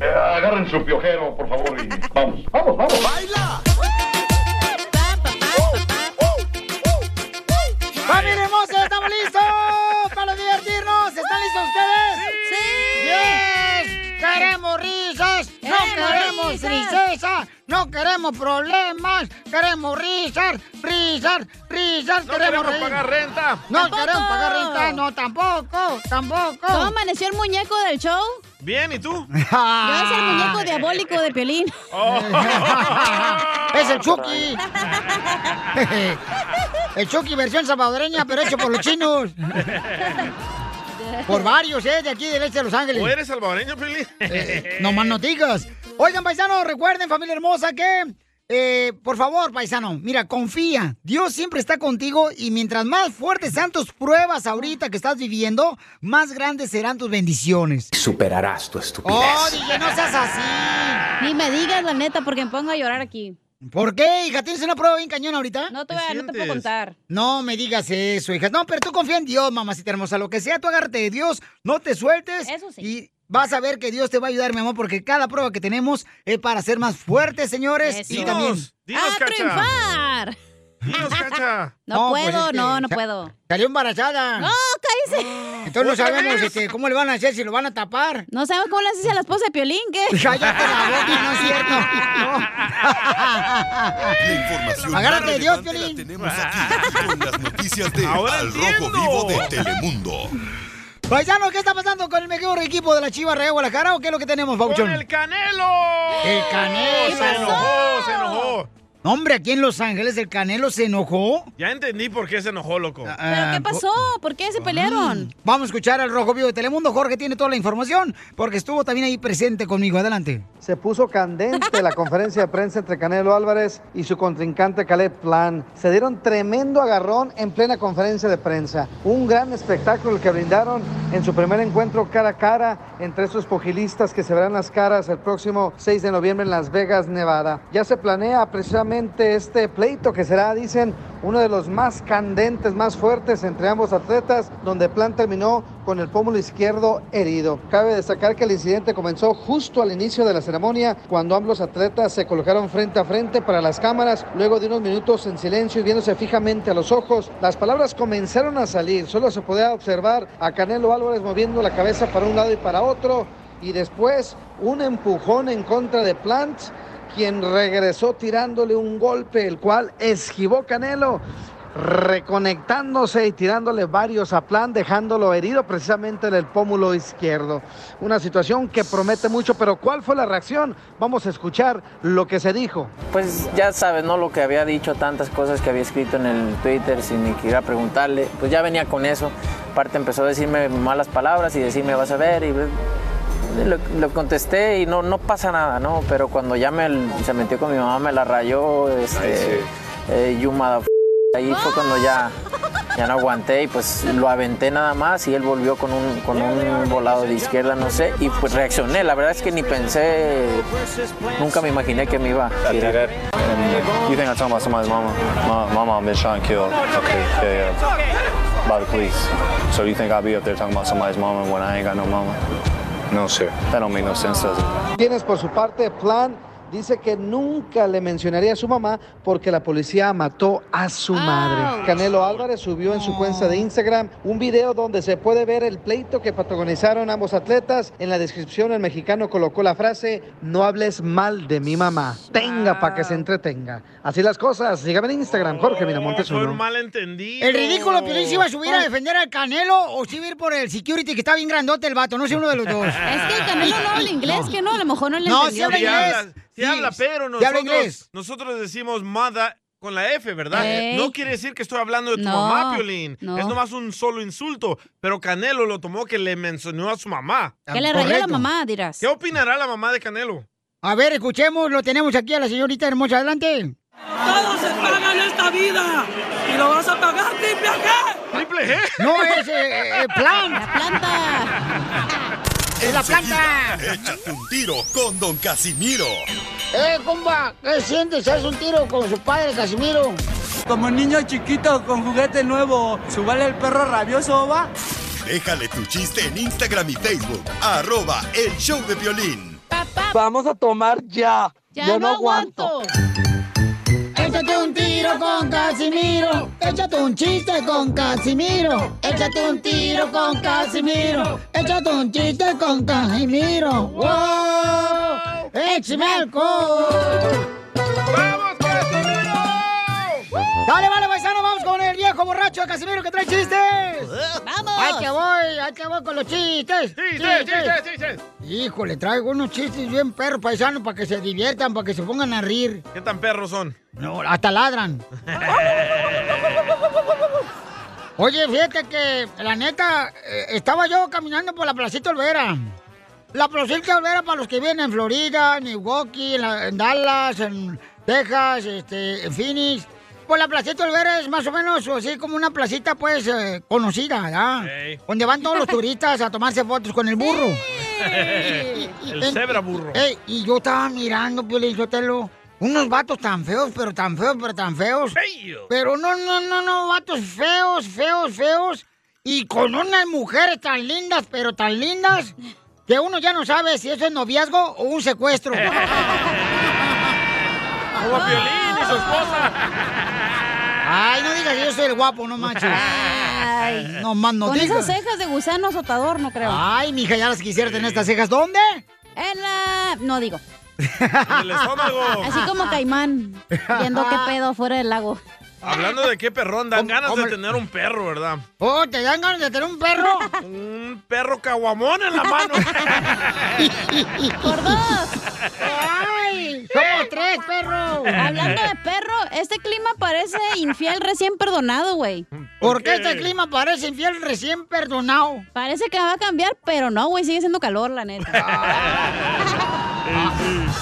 Eh, agarren su piojero, por favor, y vamos, vamos, vamos. ¡Baila! Queremos tristeza! ¡No queremos problemas! ¡Queremos risas! ¡Risas! ¡Risas! No ¡Queremos pagar renta. ¡No Tampoco. queremos pagar renta! ¡No, tampoco! ¡Tampoco! ¿Cómo amaneció el muñeco del show? Bien, ¿y tú? Yo es el muñeco diabólico de Piolín. ¡Es el Chucky! el Chucky versión salvadoreña, pero hecho por los chinos. Por varios, ¿eh? De aquí del este de Los Ángeles. ¿O eres salvadoreño, Pili? No más no digas. Oigan, paisanos, recuerden, familia hermosa, que, eh, por favor, paisano, mira, confía. Dios siempre está contigo y mientras más fuertes sean tus pruebas ahorita que estás viviendo, más grandes serán tus bendiciones. Superarás tu estupidez. Oh, DJ, no seas así. Ni me digas la neta porque me pongo a llorar aquí. ¿Por qué, hija? ¿Tienes una prueba bien cañón ahorita? No te, voy a- no te puedo contar. No me digas eso, hija. No, pero tú confía en Dios, mamacita hermosa. Lo que sea, tú agárrate de Dios, no te sueltes. Eso sí. Vas a ver que Dios te va a ayudar, mi amor, porque cada prueba que tenemos es para ser más fuertes, señores. Eso. Y también. Dinos, ¡A triunfar! Dinos, Cacha. No, pues puedo, es que no, no sa- puedo. Salió embarazada. ¡No, cállese! Entonces no ¿Otra sabemos este, cómo le van a hacer, si lo van a tapar. No sabemos cómo le haces a la esposa de Piolín, ¿qué? Cállate la boca, no es cierto. La información Agárrate de Dios, la Piolín. tenemos aquí con las noticias de Ahora Al Rojo. Vivo de Telemundo. Paisano, ¿qué está pasando con el mejor equipo de la Chiva Real Guadalajara o qué es lo que tenemos, ¡Con Pauchón? el Canelo! El Canelo. Se enojó, se enojó. Hombre, aquí en Los Ángeles el Canelo se enojó. Ya entendí por qué se enojó, loco. ¿Pero Ah, qué pasó? ¿Por qué se pelearon? Vamos a escuchar al Rojo Vivo de Telemundo. Jorge tiene toda la información porque estuvo también ahí presente conmigo. Adelante. Se puso candente la conferencia de prensa entre Canelo Álvarez y su contrincante Caleb Plan. Se dieron tremendo agarrón en plena conferencia de prensa. Un gran espectáculo el que brindaron en su primer encuentro cara a cara entre estos pugilistas que se verán las caras el próximo 6 de noviembre en Las Vegas, Nevada. Ya se planea precisamente este pleito que será, dicen, uno de los más candentes, más fuertes entre ambos atletas, donde Plan terminó con el pómulo izquierdo herido. Cabe destacar que el incidente comenzó justo al inicio de la ceremonia, cuando ambos atletas se colocaron frente a frente para las cámaras, luego de unos minutos en silencio y viéndose fijamente a los ojos. Las palabras comenzaron a salir, solo se podía observar a Canelo Álvarez moviendo la cabeza para un lado y para otro, y después un empujón en contra de Plant quien regresó tirándole un golpe, el cual esquivó Canelo, reconectándose y tirándole varios a plan, dejándolo herido precisamente en el pómulo izquierdo. Una situación que promete mucho, pero ¿cuál fue la reacción? Vamos a escuchar lo que se dijo. Pues ya sabes, ¿no? Lo que había dicho, tantas cosas que había escrito en el Twitter sin ni siquiera preguntarle, pues ya venía con eso. Aparte empezó a decirme malas palabras y decirme vas a ver y le, le contesté y no, no pasa nada, ¿no? Pero cuando ya me, se metió con mi mamá, me la rayó, este, eh, you motherf- Ahí fue cuando ya, ya no aguanté y pues lo aventé nada más y él volvió con un, con un volado de izquierda, no sé, y pues reaccioné. La verdad es que ni pensé, nunca me imaginé que me iba a tirar. You think I'm talking about somebody's mama? My, my mom been shot and killed. Okay, yeah, yeah. By the police. So you think I'll be up there talking about somebody's mama when I ain't got no mama? No, sir. That don't make no sense, does it? Quienes por su parte plan dice que nunca le mencionaría a su mamá porque la policía mató a su madre. Canelo Álvarez subió en su cuenta de Instagram un video donde se puede ver el pleito que protagonizaron ambos atletas. En la descripción el mexicano colocó la frase, no hables mal de mi mamá. Tenga para que se entretenga. Así las cosas. Sígame en Instagram, Jorge Miramontes Fue un uno. malentendido. El ridículo Piolín se iba a subir a defender al Canelo o se iba a ir por el security que está bien grandote el vato, no sé uno de los dos. Es que el Canelo no habla inglés, que no, a lo mejor no le No, entendió. sí habla Sí habla, pero habla nosotros, inglés. nosotros decimos mother con la F, ¿verdad? Ey. No quiere decir que estoy hablando de tu No, mamá, Piolín. no. Es nomás un solo insulto. Pero Canelo lo tomó que le mencionó a su mamá. Que le rayó la mamá, dirás. ¿Qué opinará la mamá de Canelo? A ver, escuchemos, lo tenemos aquí a la señorita hermosa. Adelante. Todo se paga en esta vida. Y lo vas a pagar triple G. ¡Triple G! No, es eh, eh, plan. La planta. ¡Es la planta! Échate un tiro con Don Casimiro. ¡Eh, compa! ¿Qué sientes? ¿Haz un tiro con su padre, Casimiro? Como niño chiquito con juguete nuevo, ¿subale el perro rabioso, va? Déjale tu chiste en Instagram y Facebook. Arroba el show de violín. Vamos a tomar ya. Ya no aguanto. Échate un tiro con Casimiro. Échate un chiste con Casimiro. Échate un tiro con Casimiro. Échate un chiste con Casimiro. ¡Wow! ¡Échame! ¡Vamos, Casimiro! Dale, vale, paisano, vamos con el viejo borracho de Casimiro que trae chistes. ¡Vamos! ¡Ahí te voy! ¡Ahí te voy con los chistes! Sí, sí, sí, sí, sí, sí. Híjole, traigo unos chistes bien perros paisanos para que se diviertan, para que se pongan a rir. ¿Qué tan perros son? No, hasta ladran. Oye, fíjate que, la neta, eh, estaba yo caminando por la Placita Olvera. La Placita Olvera para los que vienen en Florida, en Milwaukee, en, la- en Dallas, en Texas, este, en Phoenix. Pues la Placita Olvera es más o menos así como una placita, pues, eh, conocida, ¿verdad? Ey. Donde van todos los turistas a tomarse fotos con el burro. El cebra burro. Y yo estaba mirando, Piolín Sotelo, unos vatos tan feos, pero tan feos, pero tan feos. Feo. Pero no, no, no, no, vatos feos, feos, feos. Y con unas mujeres tan lindas, pero tan lindas, que uno ya no sabe si eso es noviazgo o un secuestro. Como Piolín y su esposa. Ay, no digas que yo soy el guapo, no manches. Ay. No más no Con digas. esas cejas de gusano azotador, no creo. Ay, mija, ya las quisiera tener estas cejas. ¿Dónde? En la... No digo. En el estómago. Así como caimán, viendo qué pedo fuera del lago. Hablando de qué perrón, dan ¿Cómo- ganas de tener un perro, ¿verdad? Oh, ¿te dan ganas de tener un perro? Un perro caguamón en la mano. ¡Por dos! ¡Ay! ¡Somos tres, perro! Hablando de perro, este clima parece infiel recién perdonado, güey. ¿Por qué este clima parece infiel recién perdonado? Parece que va a cambiar, pero no, güey, sigue siendo calor, la neta.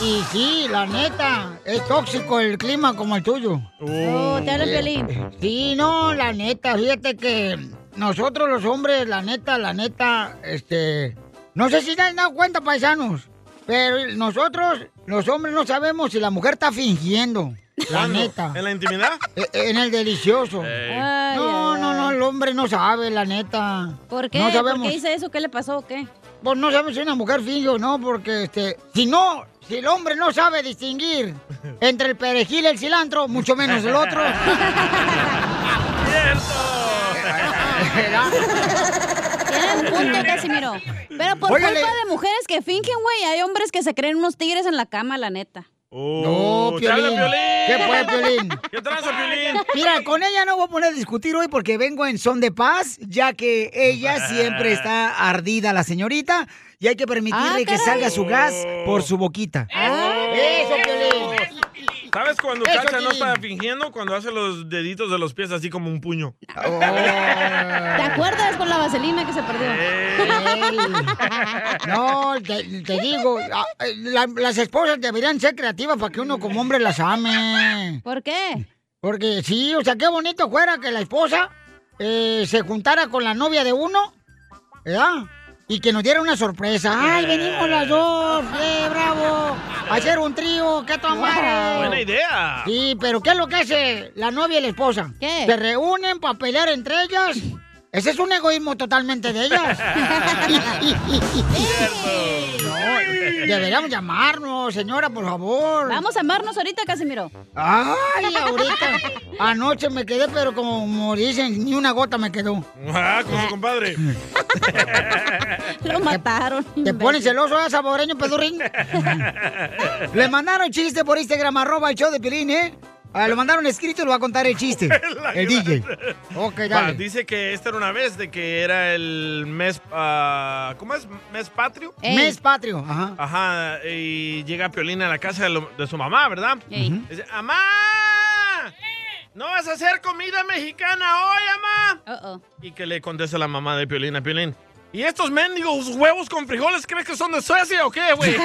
Y sí, la neta, es tóxico el clima como el tuyo. Oh, te habla el violín. Sí, no, la neta, fíjate que nosotros los hombres, la neta, la neta, este... No sé si se han dado cuenta, paisanos, pero nosotros, los hombres, no sabemos si la mujer está fingiendo. La ¿Cuándo? neta. ¿En la intimidad? Eh, En el delicioso. Ay, No, ay, no, no, el hombre no sabe, la neta. ¿Por qué? No ¿Por sabemos. qué dice eso? ¿Qué le pasó o qué? Pues no sabemos si una mujer finge o no, porque este, si no, si el hombre no sabe distinguir entre el perejil y el cilantro, mucho menos el otro. ¿Verdad? Tienen punto, Casimiro. Pero por Óigale. culpa de mujeres que fingen, güey, hay hombres que se creen unos tigres en la cama, la neta. Oh, No, ¿te habla Piolín. ¿Qué fue, Piolín? ¿Qué tranza, Piolín? Mira, con ella no voy a poner a discutir hoy porque vengo en son de paz, ya que ella siempre está ardida, la señorita, y hay que permitirle Ah, que salga su gas por su boquita. ¡Eso, Piolín! ¿Sabes cuando Eso, Cacha no Piolín. está fingiendo? Cuando hace los deditos de los pies así como un puño. Oh. ¿Te acuerdas con la vaselina que se perdió? No, te, te digo, ah, la- las esposas deberían ser creativas para que uno como hombre las ame. ¿Por qué? Porque sí, o sea, qué bonito fuera que la esposa eh, se juntara con la novia de uno, ¿verdad? Y que nos diera una sorpresa. ¡Ay, venimos las dos! ¡Eh, bravo! A hacer un trío, ¡qué tu madre! Buena idea. Sí, pero ¿qué es lo que hace la novia y la esposa? ¿Qué? Se reúnen para pelear entre ellas. Ese es un egoísmo totalmente de ellas. Deberíamos llamarnos, señora, por favor. Vamos a amarnos ahorita, Casimiro. Ay, ahorita. Anoche me quedé, pero como dicen, ni una gota me quedó. Ah, con su compadre. Lo mataron. ¿Te pones celoso, ah, saboreño pedurrín? Le mandaron chiste por Instagram, arroba el show de Piolín, ¿eh? Ah, lo mandaron escrito y lo va a contar el chiste. el DJ. Ok, Va, dale. dice que esta era una vez de que era el mes, ah, ¿cómo es? Mes patrio. Mes patrio, ajá. Ajá, y llega Piolín a la casa de, lo- de su mamá, ¿verdad? Ey. Dice, ¡Amá! ¿No vas a hacer comida mexicana hoy, amá? Uh-oh. Y que le contesta la mamá de Piolín a Piolín. ¿Y estos mendigos huevos con frijoles crees que son de Suecia o qué, güey?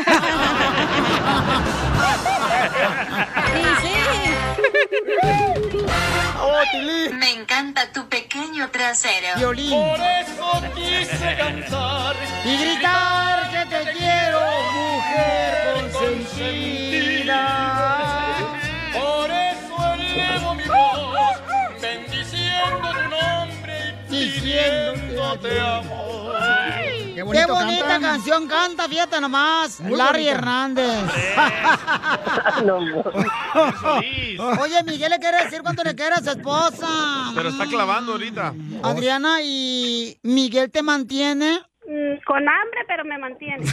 ¡Oh, Tilín! Me encanta tu pequeño trasero. Violín. eso quise cantar Y gritar que te quiero, mujer consentida. Por eso elevo mi voz, bendiciendo tu nombre y Diciéndote amo. Qué, bonito bonita cantan. canción canta, fíjate nomás. Muy Larry bonita. Hernández. Oye, Miguel le quiere decir cuánto le quiere a su esposa. Pero está clavando ahorita. Adriana, ¿y Miguel te mantiene? Mm, Con hambre, pero me mantiene.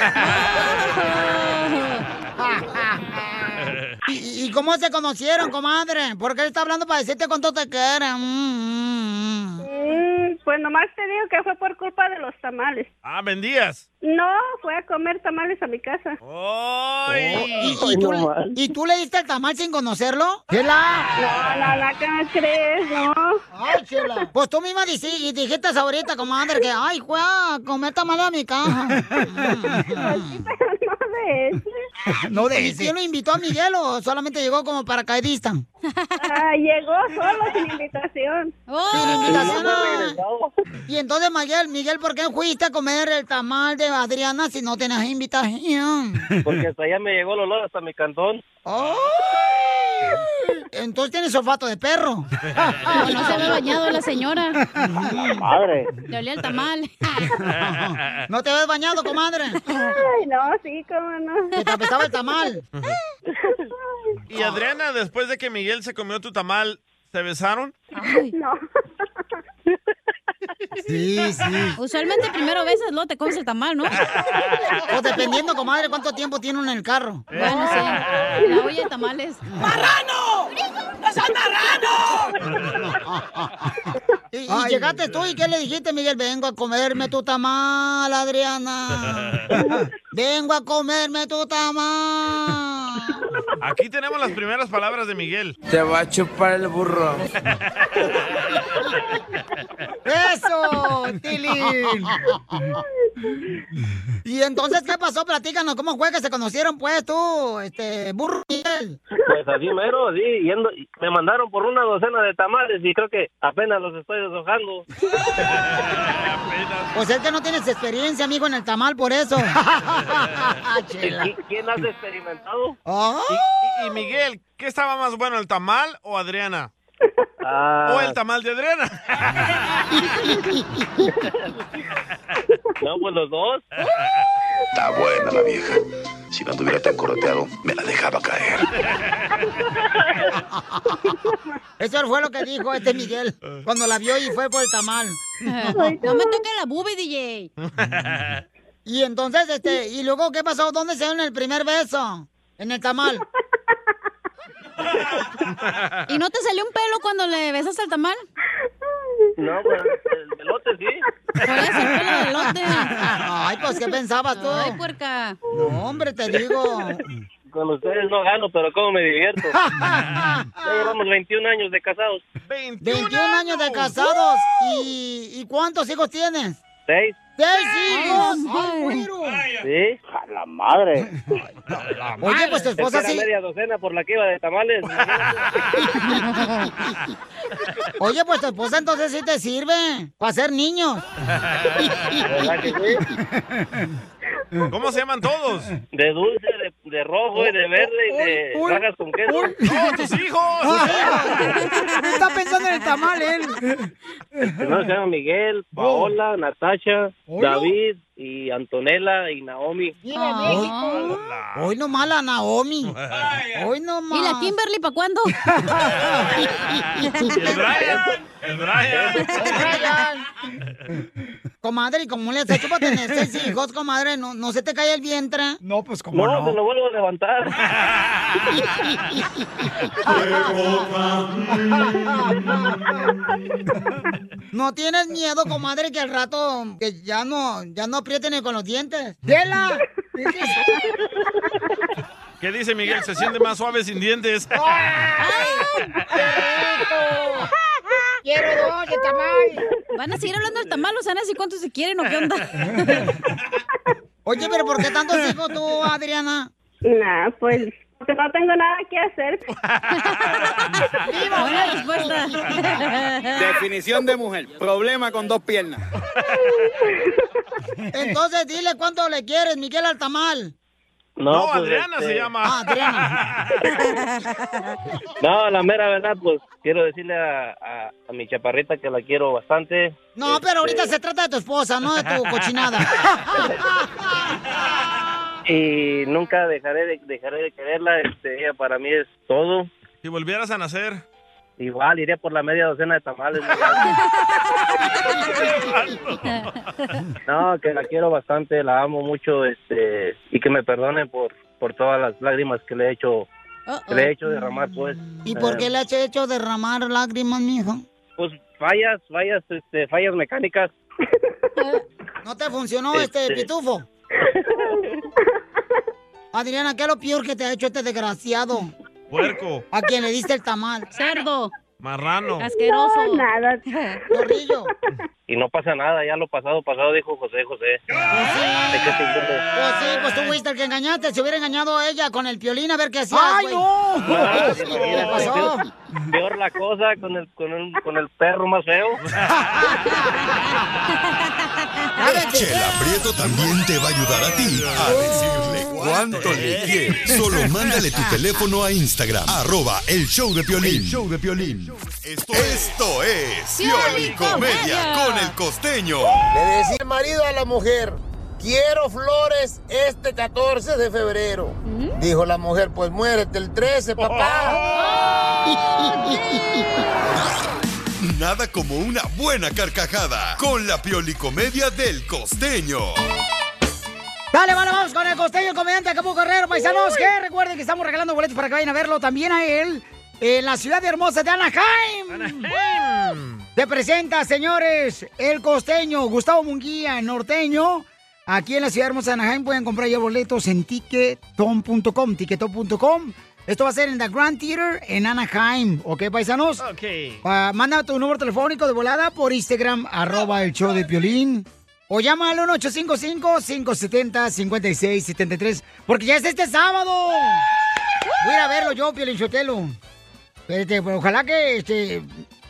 ¿Y, y cómo se conocieron, comadre? Porque él está hablando para decirte cuánto te quiere. Mm, mm, mm. Pues nomás te digo que fue por culpa de los tamales. Ah, vendías. No, fue a comer tamales a mi casa. ¿Y, y tú, ¿Y tú le diste el tamal sin conocerlo? ¡Chela! No, no, no, ¿qué me crees? No. ¡Ay, chela! Pues tú misma dijiste, dijiste ahorita, comadre, que ay, fue a comer tamal a mi casa. no de ese. No de ¿Y quién lo invitó a Miguel o solamente llegó como paracaidista? Ah, llegó solo sin invitación. Sin invitación. ah. Y entonces, Miguel, Miguel, ¿por qué fuiste a comer el tamal de Adriana si no tenías invitación? Porque hasta allá me llegó el olor hasta mi cantón. ¡Ay! Entonces tienes olfato de perro. No, no se había bañado la señora. Madre. Le olía el tamal. ¿No te habías bañado, comadre? Ay, no, sí, cómo no. Que te apestaba el tamal. Y Adriana, después de que Miguel se comió tu tamal, ¿se besaron? No. Sí, sí. Usualmente primero besas, luego te comes el tamal, ¿no? O dependiendo, comadre, cuánto tiempo tiene uno en el carro. Bueno, sí. La olla de tamales. ¡Marrano! ¡Es el marrano! Y, y llegaste tú y ¿qué le dijiste, Miguel? Vengo a comerme tu tamal, Adriana. Vengo a comerme tu tamal. Aquí tenemos las primeras palabras de Miguel. Te va a chupar el burro. ¡Eso, Tilín! Y entonces, ¿qué pasó? Platícanos, ¿cómo fue que se conocieron, pues, tú, este, burro Miguel? Pues así mero, así, yendo, me mandaron por una docena de tamales y creo que apenas los estoy deshojando. Pues es que no tienes experiencia, amigo, en el tamal, por eso. Chela. ¿Qui- ¿Quién has experimentado? Y, y- y Miguel, ¿qué estaba más bueno, el tamal o Adriana? Ah, ¿O el tamal de Adriana? no, pues los dos. Está buena la vieja. Si no anduviera tan coroteado, me la dejaba caer. Eso fue lo que dijo este Miguel cuando la vio y fue por el tamal. No me toques la bube, DJ. Y entonces, este, ¿y luego qué pasó? ¿Dónde se dieron el primer beso? En el tamal. ¿Y no te salió un pelo cuando le besas al tamal? No, pues el elote sí. Por eso, el pelo de elote. Ay, pues, ¿qué pensabas tú? Ay, puerca. No, hombre, te digo. Con ustedes no gano, pero cómo me divierto. ya llevamos 21 años de casados. 21 años de casados. ¿Y, y cuántos hijos tienes? ¿Seis? ¡Seis hijos! ¿Sí? A la madre. Oye, pues tu esposa sí. media docena por la que iba de tamales. Oye, pues tu esposa entonces sí te sirve para ser niños. ¿Verdad que sí? ¿Cómo se llaman todos? De dulce, de, de rojo y de verde y de uy, rajas con queso. ¡No, tus hijos! Está pensando en el tamal, él. No, se llama Miguel, Paola, Natasha, David y Antonella y Naomi. Hoy, hoy nomás la Naomi. Hoy nomás. ¿Y la Kimberly para cuándo? El Brian. El Brian. Comadre, y como le has hecho para tener seis hijos, comadre, ¿no, no se te cae el vientre? No, pues No, se lo vuelvo a levantar. ¿No tienes miedo, comadre, que al rato que ya no, ya no aprieten con los dientes? ¡Dela! ¿Qué dice Miguel? Se siente más suave sin dientes. ¡Quiero dos de tamal! ¿Van a seguir hablando del tamal o se van a decir cuántos se quieren o qué onda? Oye, pero ¿por qué tantos hijos tú, Adriana? Nah, pues porque no tengo nada que hacer. Buena respuesta. Definición de mujer. Problema con dos piernas. Entonces dile cuánto le quieres, Miguel Altamal. No, pues, Adriana este, se llama. Ah, Adriana. No, la mera verdad, pues quiero decirle a, a- a mi chaparrita que la quiero bastante. No, pero ahorita se trata de tu esposa, no de tu cochinada. Y nunca dejaré de, dejaré de quererla. Este, ella para mí es todo. Si volvieras a nacer. Igual iría por la media docena de tamales. No, que la quiero bastante, la amo mucho, este, y que me perdone por, por todas las lágrimas que le he hecho, le he hecho derramar, pues. ¿Y por qué le has hecho derramar lágrimas, mijo? Pues fallas, fallas, este, fallas mecánicas. ¿No te funcionó este, Este- pitufo? Adriana, ¿qué es lo peor que te ha hecho este desgraciado? Puerco. A quien le diste el tamal. Cerdo. Marrano. Asqueroso. No, nada. Zorrillo. Y no pasa nada, ya lo pasado, pasado, dijo José José. ¿De qué importa? Pues sí, pues tú fuiste el que engañaste. Si hubiera engañado a ella con el piolín, a ver qué hacías, ¡Ay, güey. Ah, ¿Qué imagínate, pasó? Peor, la cosa con el, con el, con el perro más feo. Chela Prieto también te va a ayudar a ti a decirle cuánto le quieres. Solo mándale tu teléfono a Instagram, arroba el show de Piolín. Show de Piolín. Esto, esto es Piolín Comedia Comedia. con el costeño. Le decía el marido a la mujer, quiero flores este 14 de febrero. Dijo la mujer, pues muérete el 13, papá. Nada como una buena carcajada con la Piolicomedia del costeño. Dale, vale, vamos con el costeño, el comediante Acapulco Guerrero, paisanos, que recuerden que estamos regalando boletos para que vayan a verlo también a él en la ciudad hermosa de Anaheim. Te presenta, señores, el costeño Gustavo Munguía, norteño. Aquí en la ciudad hermosa de Anaheim pueden comprar ya boletos en ticketon.com, ticketon.com. Esto va a ser en The Grand Theater en Anaheim, ¿ok, paisanos? Ok. Ah, manda tu número telefónico de volada por Instagram, arroba el show de Piolín. O llama al 1-855-570-5673. Porque ya es este sábado. Voy a ir a verlo yo, Piolín Sotelo. Este, pues, ojalá que, este,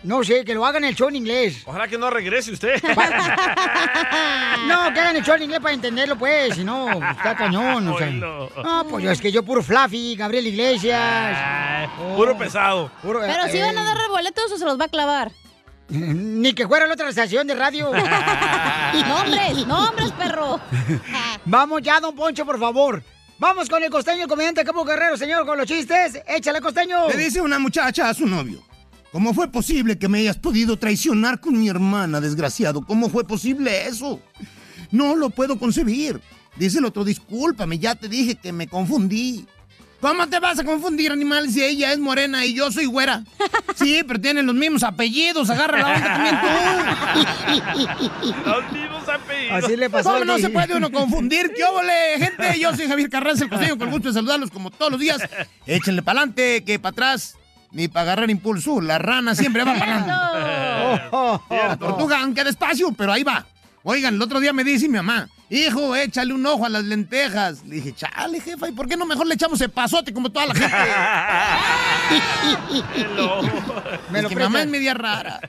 no sé, que lo hagan el show en inglés. Ojalá que no regrese usted. No, que hagan el show en inglés para entenderlo, pues. Si no, está cañón. O sea. No, pues es que yo puro Fluffy, Gabriel Iglesias. Puro pesado. Puro- Pero si eh, van a dar boletos o se los va a clavar. Ni que fuera la otra estación de radio. Nombres, nombres, perro. Vamos ya, don Poncho, por favor. Vamos con el costeño, el comediante Capo Guerrero, señor, con los chistes. Échale, costeño. Le dice una muchacha a su novio. ¿Cómo fue posible que me hayas podido traicionar con mi hermana, desgraciado? ¿Cómo fue posible eso? No lo puedo concebir. Dice el otro, discúlpame, ya te dije que me confundí. ¿Cómo te vas a confundir, animal, si ella es morena y yo soy güera? Sí, pero tienen los mismos apellidos, agarra la onda también tú. Los mismos apellidos. Así le pasó ¿Cómo no se puede uno confundir? ¿Qué óvole, gente? Yo soy Javier Carranza, el costeño, con el gusto de saludarlos como todos los días. Échenle para adelante, que para atrás, ni para agarrar impulso. La rana siempre va para adelante. La tortuga, aunque despacio, pero ahí va. Oigan, el otro día me dice mi mamá, hijo, échale un ojo a las lentejas. Le dije, chale, jefa, ¿y por qué no mejor le echamos el pasote como toda la gente? Me Es que mi mamá es media rara.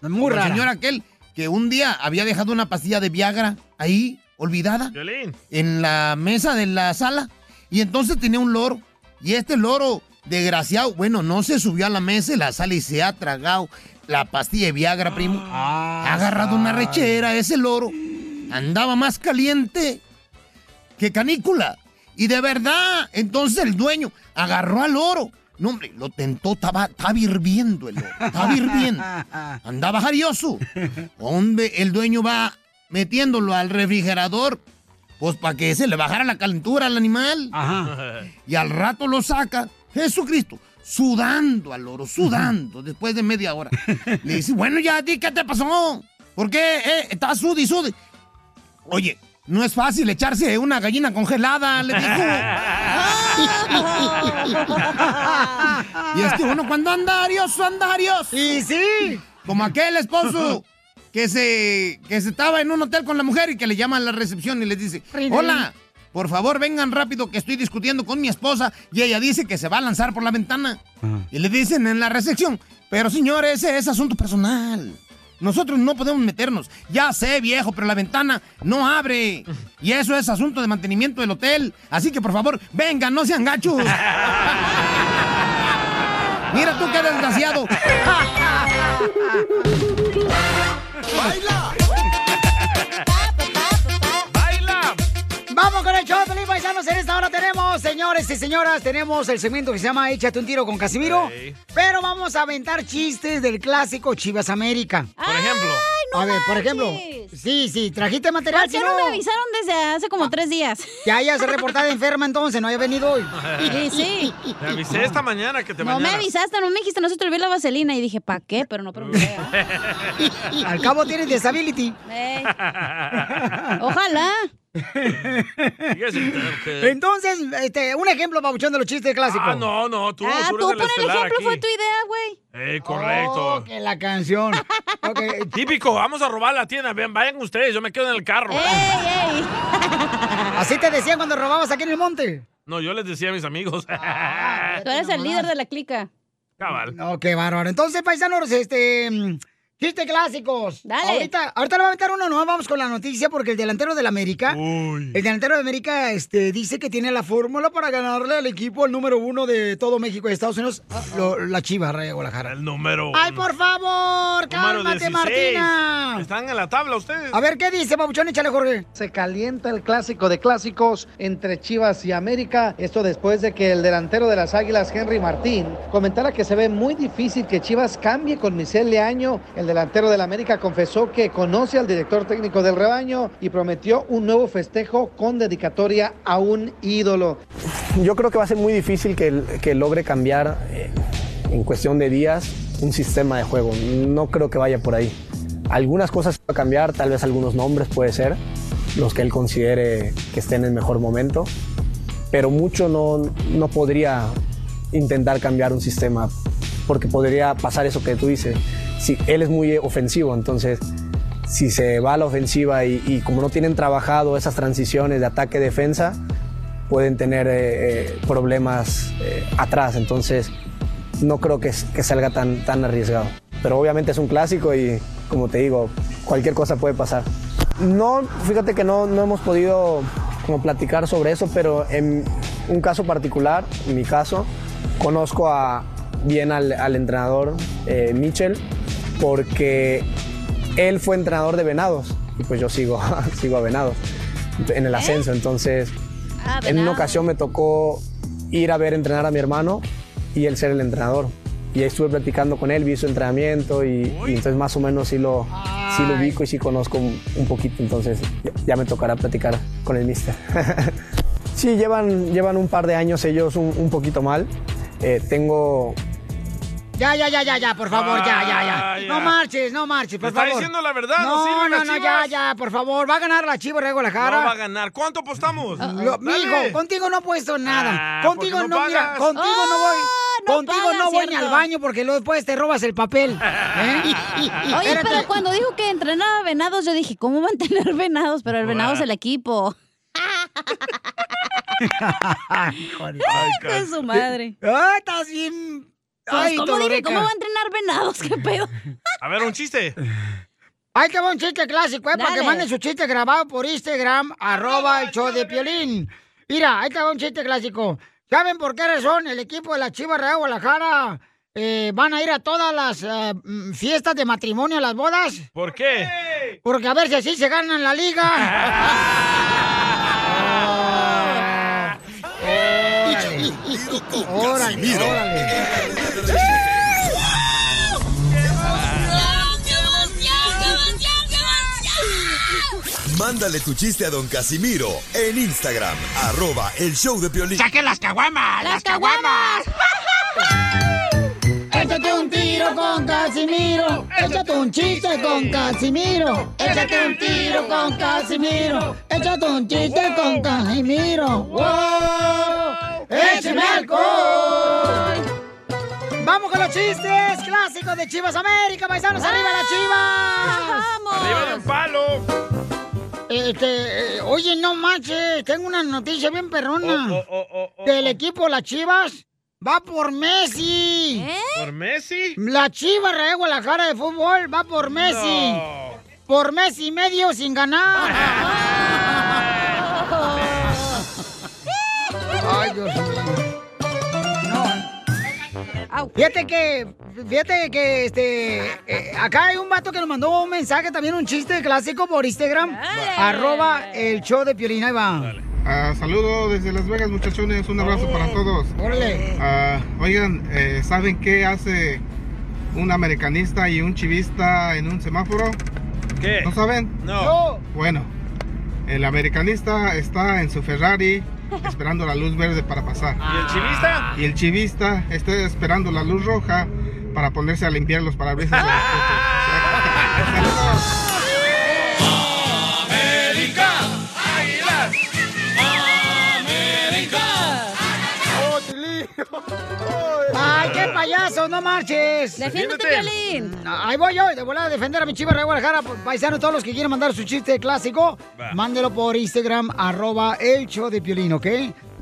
Muy Como el rara. señor aquel que un día había dejado una pastilla de Viagra ahí, olvidada, Violín. en la mesa de la sala. Y entonces tenía un loro. Y este loro, desgraciado, bueno, no se subió a la mesa y la sal y se ha tragado la pastilla de Viagra, primo. ha agarrado una rechera ese loro. Andaba más caliente que canícula. Y de verdad, entonces el dueño agarró al loro. No, hombre, lo tentó, estaba, hirviendo el loro, estaba hirviendo. Andaba jarioso. Hombre, el dueño va metiéndolo al refrigerador, pues para que se le bajara la calentura al animal. Y al rato lo saca, Jesucristo, sudando al loro, sudando, después de media hora. Le dice, bueno, ya, di, ¿qué te pasó? ¿Por qué? Eh, estás sudi, sudi. Oye, no es fácil echarse una gallina congelada, le dijo. y es que uno cuando anda arioso, anda arioso. Y sí. Como aquel esposo que se, que se estaba en un hotel con la mujer y que le llama a la recepción y le dice, hola, por favor vengan rápido que estoy discutiendo con mi esposa y ella dice que se va a lanzar por la ventana. Y le dicen en la recepción, pero señor, ese es asunto personal. Nosotros no podemos meternos. Ya sé, viejo, pero la ventana no abre. Y eso es asunto de mantenimiento del hotel. Así que, por favor, vengan, no sean gachos. Mira tú qué desgraciado. ¡Baila! En esta hora tenemos, señores y señoras, tenemos el segmento que se llama Échate un tiro con Casimiro. Pero vamos a aventar chistes del clásico Chivas América. Por ejemplo. a ver, por ejemplo. Sí, sí, trajiste material. ¿Por qué no me avisaron desde hace como tres días? Ya, ya se reportaba enferma entonces, no había venido hoy. Sí, sí. Te avisé esta mañana que te No me avisaste, no me dijiste, no se te olvidó la vaselina. Y dije, ¿para qué? Pero no pregunté. Al cabo tienes disability. Ojalá. Entonces, este, un ejemplo, babuchón, de los chistes clásicos. Ah, no, no, tú, Ah, tú tú el pon el ejemplo, aquí. fue tu idea, güey. Eh, correcto. Oh, que la canción. Típico, vamos a robar la tienda. Ven, vayan ustedes, yo me quedo en el carro. Así te decían cuando robabas aquí en el monte. No, yo les decía a mis amigos. Tú eres el líder de la clica. Cabal. No, qué bárbaro. Entonces, paisanos, este. Chiste clásicos. Dale. Ahorita, ahorita le va a meter uno, no vamos con la noticia porque el delantero del América. El delantero de América este, dice que tiene la fórmula para ganarle al equipo, el número uno de todo México y Estados Unidos, lo- la Chiva, Rey de Guadalajara. El número ¡Ay, por favor! ¡Cálmate, 16. Martina! Están en la tabla ustedes. A ver, ¿qué dice, Babuchón? Échale, Jorge. Se calienta el clásico de clásicos entre Chivas y América. Esto después de que el delantero de las Águilas, Henry Martín, comentara que se ve muy difícil que Chivas cambie con Michel Leaño. El delantero del América confesó que conoce al director técnico del rebaño y prometió un nuevo festejo con dedicatoria a un ídolo. Yo creo que va a ser muy difícil que, que logre cambiar eh, en cuestión de días un sistema de juego. No creo que vaya por ahí. Algunas cosas va a cambiar, tal vez algunos nombres puede ser, los que él considere que estén en el mejor momento, pero mucho no, no podría intentar cambiar un sistema porque podría pasar eso que tú dices. Si él es muy ofensivo, entonces si se va a la ofensiva y, y como no tienen trabajado esas transiciones de ataque-defensa, pueden tener eh, eh, problemas eh, atrás. Entonces, no creo que, que salga tan, tan arriesgado. Pero obviamente es un clásico y, como te digo, cualquier cosa puede pasar. No, fíjate que no, no hemos podido como platicar sobre eso, pero en un caso particular, en mi caso, conozco a, bien al, al entrenador eh, Mitchell porque él fue entrenador de Venados y pues yo sigo, sigo a Venados en el ascenso. Entonces, Ah, en una ocasión me tocó ir a ver entrenar a mi hermano y él ser el entrenador. Y ahí estuve platicando con él, vi su entrenamiento y, y entonces más o menos sí lo, sí lo ubico y sí conozco un, un poquito. Entonces ya, ya me tocará platicar con el mister. sí, llevan, llevan un par de años ellos un, un poquito mal. Eh, tengo Ya, ya, ya, ya, ya, por favor, ya, ya, Ah, ya. ya. No marches, no marches, por está favor. diciendo la verdad, No, ¿no no, no, ya, Chivas? ya, por favor. Va a ganar la Chiva de No Guadalajara. va a ganar. ¿Cuánto apostamos? Lo- mijo, contigo no he puesto nada. Ah, contigo no, no mira, contigo no voy. no contigo no voy ni al baño porque luego después te robas el papel. ¿eh? Oye, Espérate. pero cuando dijo que entrenaba venados, yo dije, ¿cómo van a tener venados? Pero el venado es el equipo. Hijo de su madre. Ay, estás bien. Ay, ¿cómo, dije. ¿Cómo va a entrenar venados? ¿Qué pedo? A ver, un chiste. Ay, que va un chiste clásico, ¿eh? Para que manden su chiste grabado por Instagram, arroba el show de Piolín. Mira, ahí te va un chiste clásico. ¿Saben por qué razón el equipo de la Chivas Real Guadalajara eh, van a ir a todas las eh, mm, fiestas de matrimonio, a las bodas? ¿Por qué? Porque a ver si así se ganan la liga. órale, órale. Mándale tu chiste a don Casimiro en Instagram, arroba el show de Piolín. ¡Saquen las caguamas! ¡Las caguamas! Échate un tiro con Casimiro. Échate un chiste con Casimiro. Échate un tiro con Casimiro. Échate un chiste con Casimiro. ¡Wow! ¡Échame alcohol! ¡Vamos con los chistes clásicos de Chivas América, paisanos! ¡Arriba la Chivas! ¡Vamos! Arriba de un palo. Este, eh, oye, no manches, tengo una noticia bien perrona. Oh, oh, oh, oh, Del equipo Las Chivas va por Messi. ¿Por Messi? La Chivas Real Guadalajara de fútbol va por Messi. No. Por Messi y medio sin ganar. Ay, Dios mío. No. Fíjate que, fíjate que, este, eh, acá hay un vato que nos mandó un mensaje, también un chiste clásico por Instagram, arroba el show de Piolín, ahí va. Ah, saludos desde Las Vegas, muchachones. Un abrazo para todos. Órale. Ah, oigan, eh, ¿saben qué hace un americanista y un chivista en un semáforo? ¿Qué? ¿No saben? No. Bueno, el americanista está en su Ferrari esperando la luz verde para pasar. ¿Y el chivista? Y el chivista está esperando la luz roja para ponerse a limpiar los parabrisas de América, Águilas, América. ¡Ay, qué payaso! ¡No marches! Defiéndete, Piolín. Ahí voy yo, de volada a defender a mi chiva de Guadalajara. Paisanos, todos los que quieren mandar su chiste clásico, Va. mándelo por Instagram, arroba el show de Piolín, ¿ok?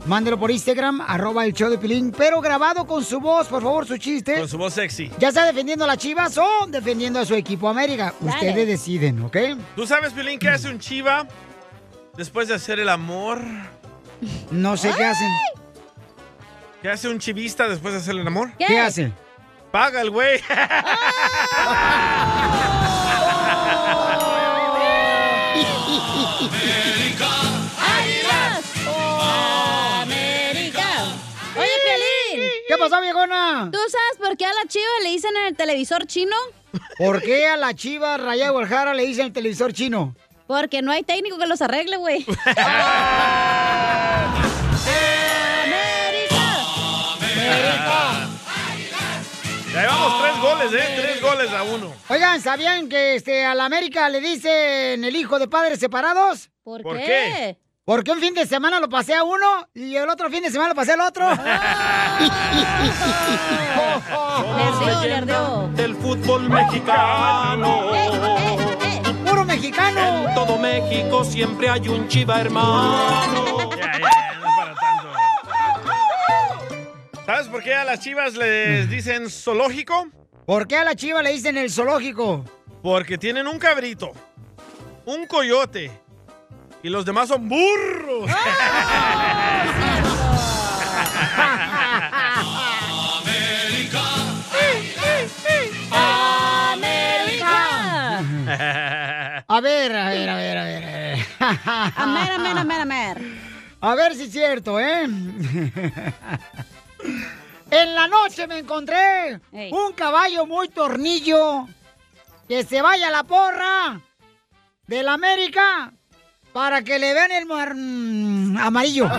Mándelo por Instagram, arroba el show de Piolín, pero grabado con su voz, por favor, su chiste. Con su voz sexy. Ya sea defendiendo a las chivas o defendiendo a su equipo América. Dale. Ustedes deciden, ¿ok? ¿Tú sabes, Pilín, qué hace un chiva después de hacer el amor? No sé qué hacen. ¿Qué hace un chivista después de hacer el amor? ¿Qué, ¿Qué hace? Paga el güey. América, ¿Qué pasó, viejona? ¿Tú sabes por qué a la chiva le dicen en el televisor chino? ¿Por qué a la chiva Raya de Guadalajara le dicen el televisor chino? Porque no hay técnico que los arregle, güey. Ya llevamos tres goles, ¿eh? Tres goles a uno. Oigan, ¿sabían que este, a la América le dicen el hijo de padres separados? ¿Por, ¿Por qué? Qué? Porque un fin de semana lo pasé a uno y el otro fin de semana lo pasé al otro. Somos leyenda del fútbol mexicano. ¡Puro mexicano! En todo México siempre hay un chiva hermano. Ya, ya, no es para tanto. ¿Sabes por qué a las chivas les dicen zoológico? ¿Por qué a la chiva le dicen el zoológico? Porque tienen un cabrito, un coyote y los demás son burros. América. América. A ver, a ver, a ver, a ver. A ver, a ver, a ver, a ver. A ver si es cierto, ¿eh? En la noche me encontré un caballo muy tornillo que se vaya a la porra de la América para que le vean el mar- mm, amarillo.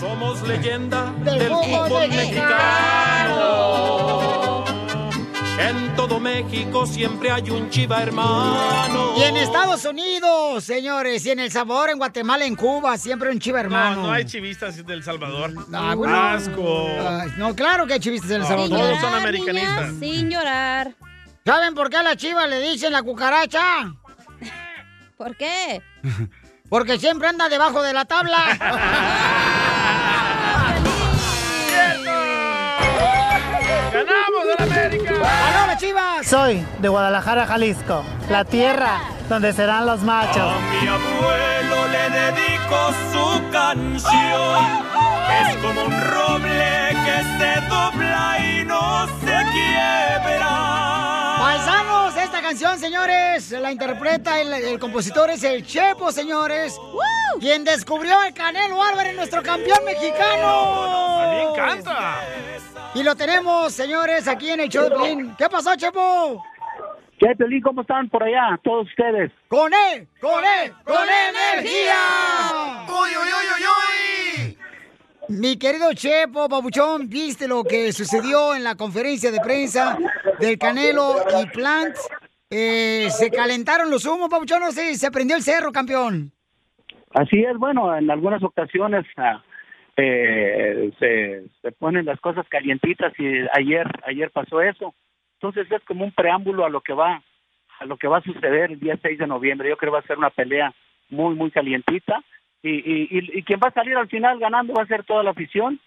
Somos leyenda Del del fútbol fútbol mexicano. mexicano. En todo México siempre hay un chiva hermano. Y en Estados Unidos, señores, y en El Salvador, en Guatemala, en Cuba, siempre un chiva hermano. No, no hay chivistas del Salvador. Ah, bueno. Asco. Ah, no, claro que hay chivistas en El No, Salvador. todos son americanistas. Sin llorar. ¿Saben por qué a la chiva le dicen la cucaracha? ¿Por qué? Porque siempre anda debajo de la tabla. ¡Ganamos en América! ¡Ganó la chivas! Soy de Guadalajara, Jalisco, la tierra donde serán los machos. A mi abuelo le dedico su canción. Es como un roble que se dobla y no se quiebra. Paisanos, esta canción, señores, la interpreta el, el compositor es el Chepo, señores. Quien descubrió el Canelo Álvarez, nuestro campeón mexicano. A mí me encanta. Y lo tenemos, señores, aquí en el show de. ¿Qué pasó, Chepo? ¿Qué, Piolín? ¿Cómo están por allá, todos ustedes? ¡Con él! ¡Con él! ¡Con energía! ¡Uy, uy, uy, uy, uy! Mi querido Chepo, Pabuchón, ¿viste lo que sucedió en la conferencia de prensa del Canelo y Plant? Eh, se calentaron los humos, Pabuchón, no sé, se prendió el cerro, campeón. Así es, bueno, en algunas ocasiones ah, eh, se, se ponen las cosas calientitas y ayer ayer pasó eso. Entonces es como un preámbulo a lo que va a lo que va a suceder el día 6 de noviembre. Yo creo que va a ser una pelea muy muy calientita y, y, y, y quien va a salir al final ganando va a ser toda la afición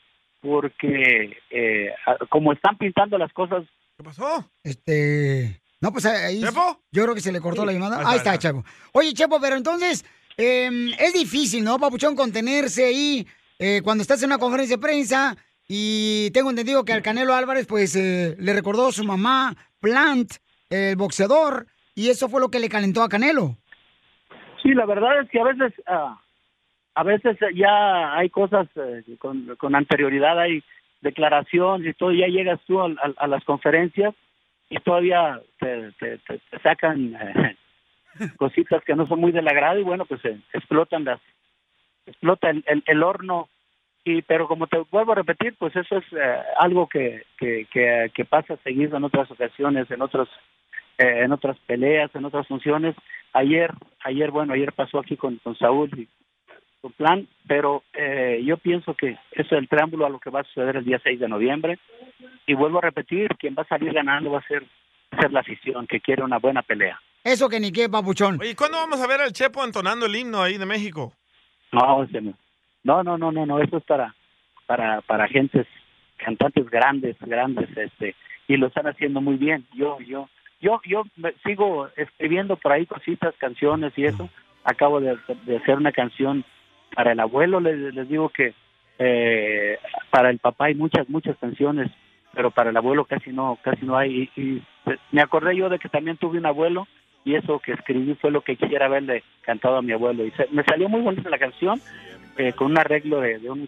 porque eh, como están pintando las cosas ¿Qué pasó? Este. No, pues ahí. Yo creo que se le cortó la llamada. Ahí Ahí está. Chepo. Oye, Chepo, pero entonces. eh, es difícil, ¿no, Papuchón, contenerse ahí eh, cuando estás en una conferencia de prensa y tengo entendido que al Canelo Álvarez, pues, eh, le recordó su mamá, Plant, el boxeador, y eso fue lo que le calentó a Canelo. Sí, la verdad es que a veces, ah, a veces ya hay cosas eh, con, con anterioridad, hay declaraciones y todo, ya llegas tú al- al- a, las conferencias y todavía te, te- te- sacan eh, cositas que no son muy del agrado y bueno, pues eh, explotan las, explota el, el, horno y pero como te vuelvo a repetir, pues eso es eh, algo que, que, que, que pasa seguido en otras ocasiones, en otros eh, en otras peleas, en otras funciones. Ayer, ayer bueno, ayer pasó aquí con, con Saúl y con Plan, pero eh, yo pienso que eso es el preámbulo a lo que va a suceder el día 6 de noviembre. Y vuelvo a repetir, quien va a salir ganando va a ser, va a ser la afición, que quiere una buena pelea. Eso que ni qué, Papuchón. Oye, ¿cuándo vamos a ver al Chepo entonando el himno ahí de México? No, ese no, no, no, no, no, no, eso es para, para, para gentes, cantantes grandes, grandes, este, y lo están haciendo muy bien. Yo, yo, yo, yo me- sigo escribiendo por ahí cositas, canciones y eso. Acabo de, de hacer una canción para el abuelo, les, les digo que eh, para el papá hay muchas, muchas canciones, pero para el abuelo casi no, casi no hay. Y, y me acordé yo de que también tuve un abuelo y eso que escribí fue lo que quisiera haberle cantado a mi abuelo. Y se- me salió muy bonita la canción, eh, con un arreglo de, de un,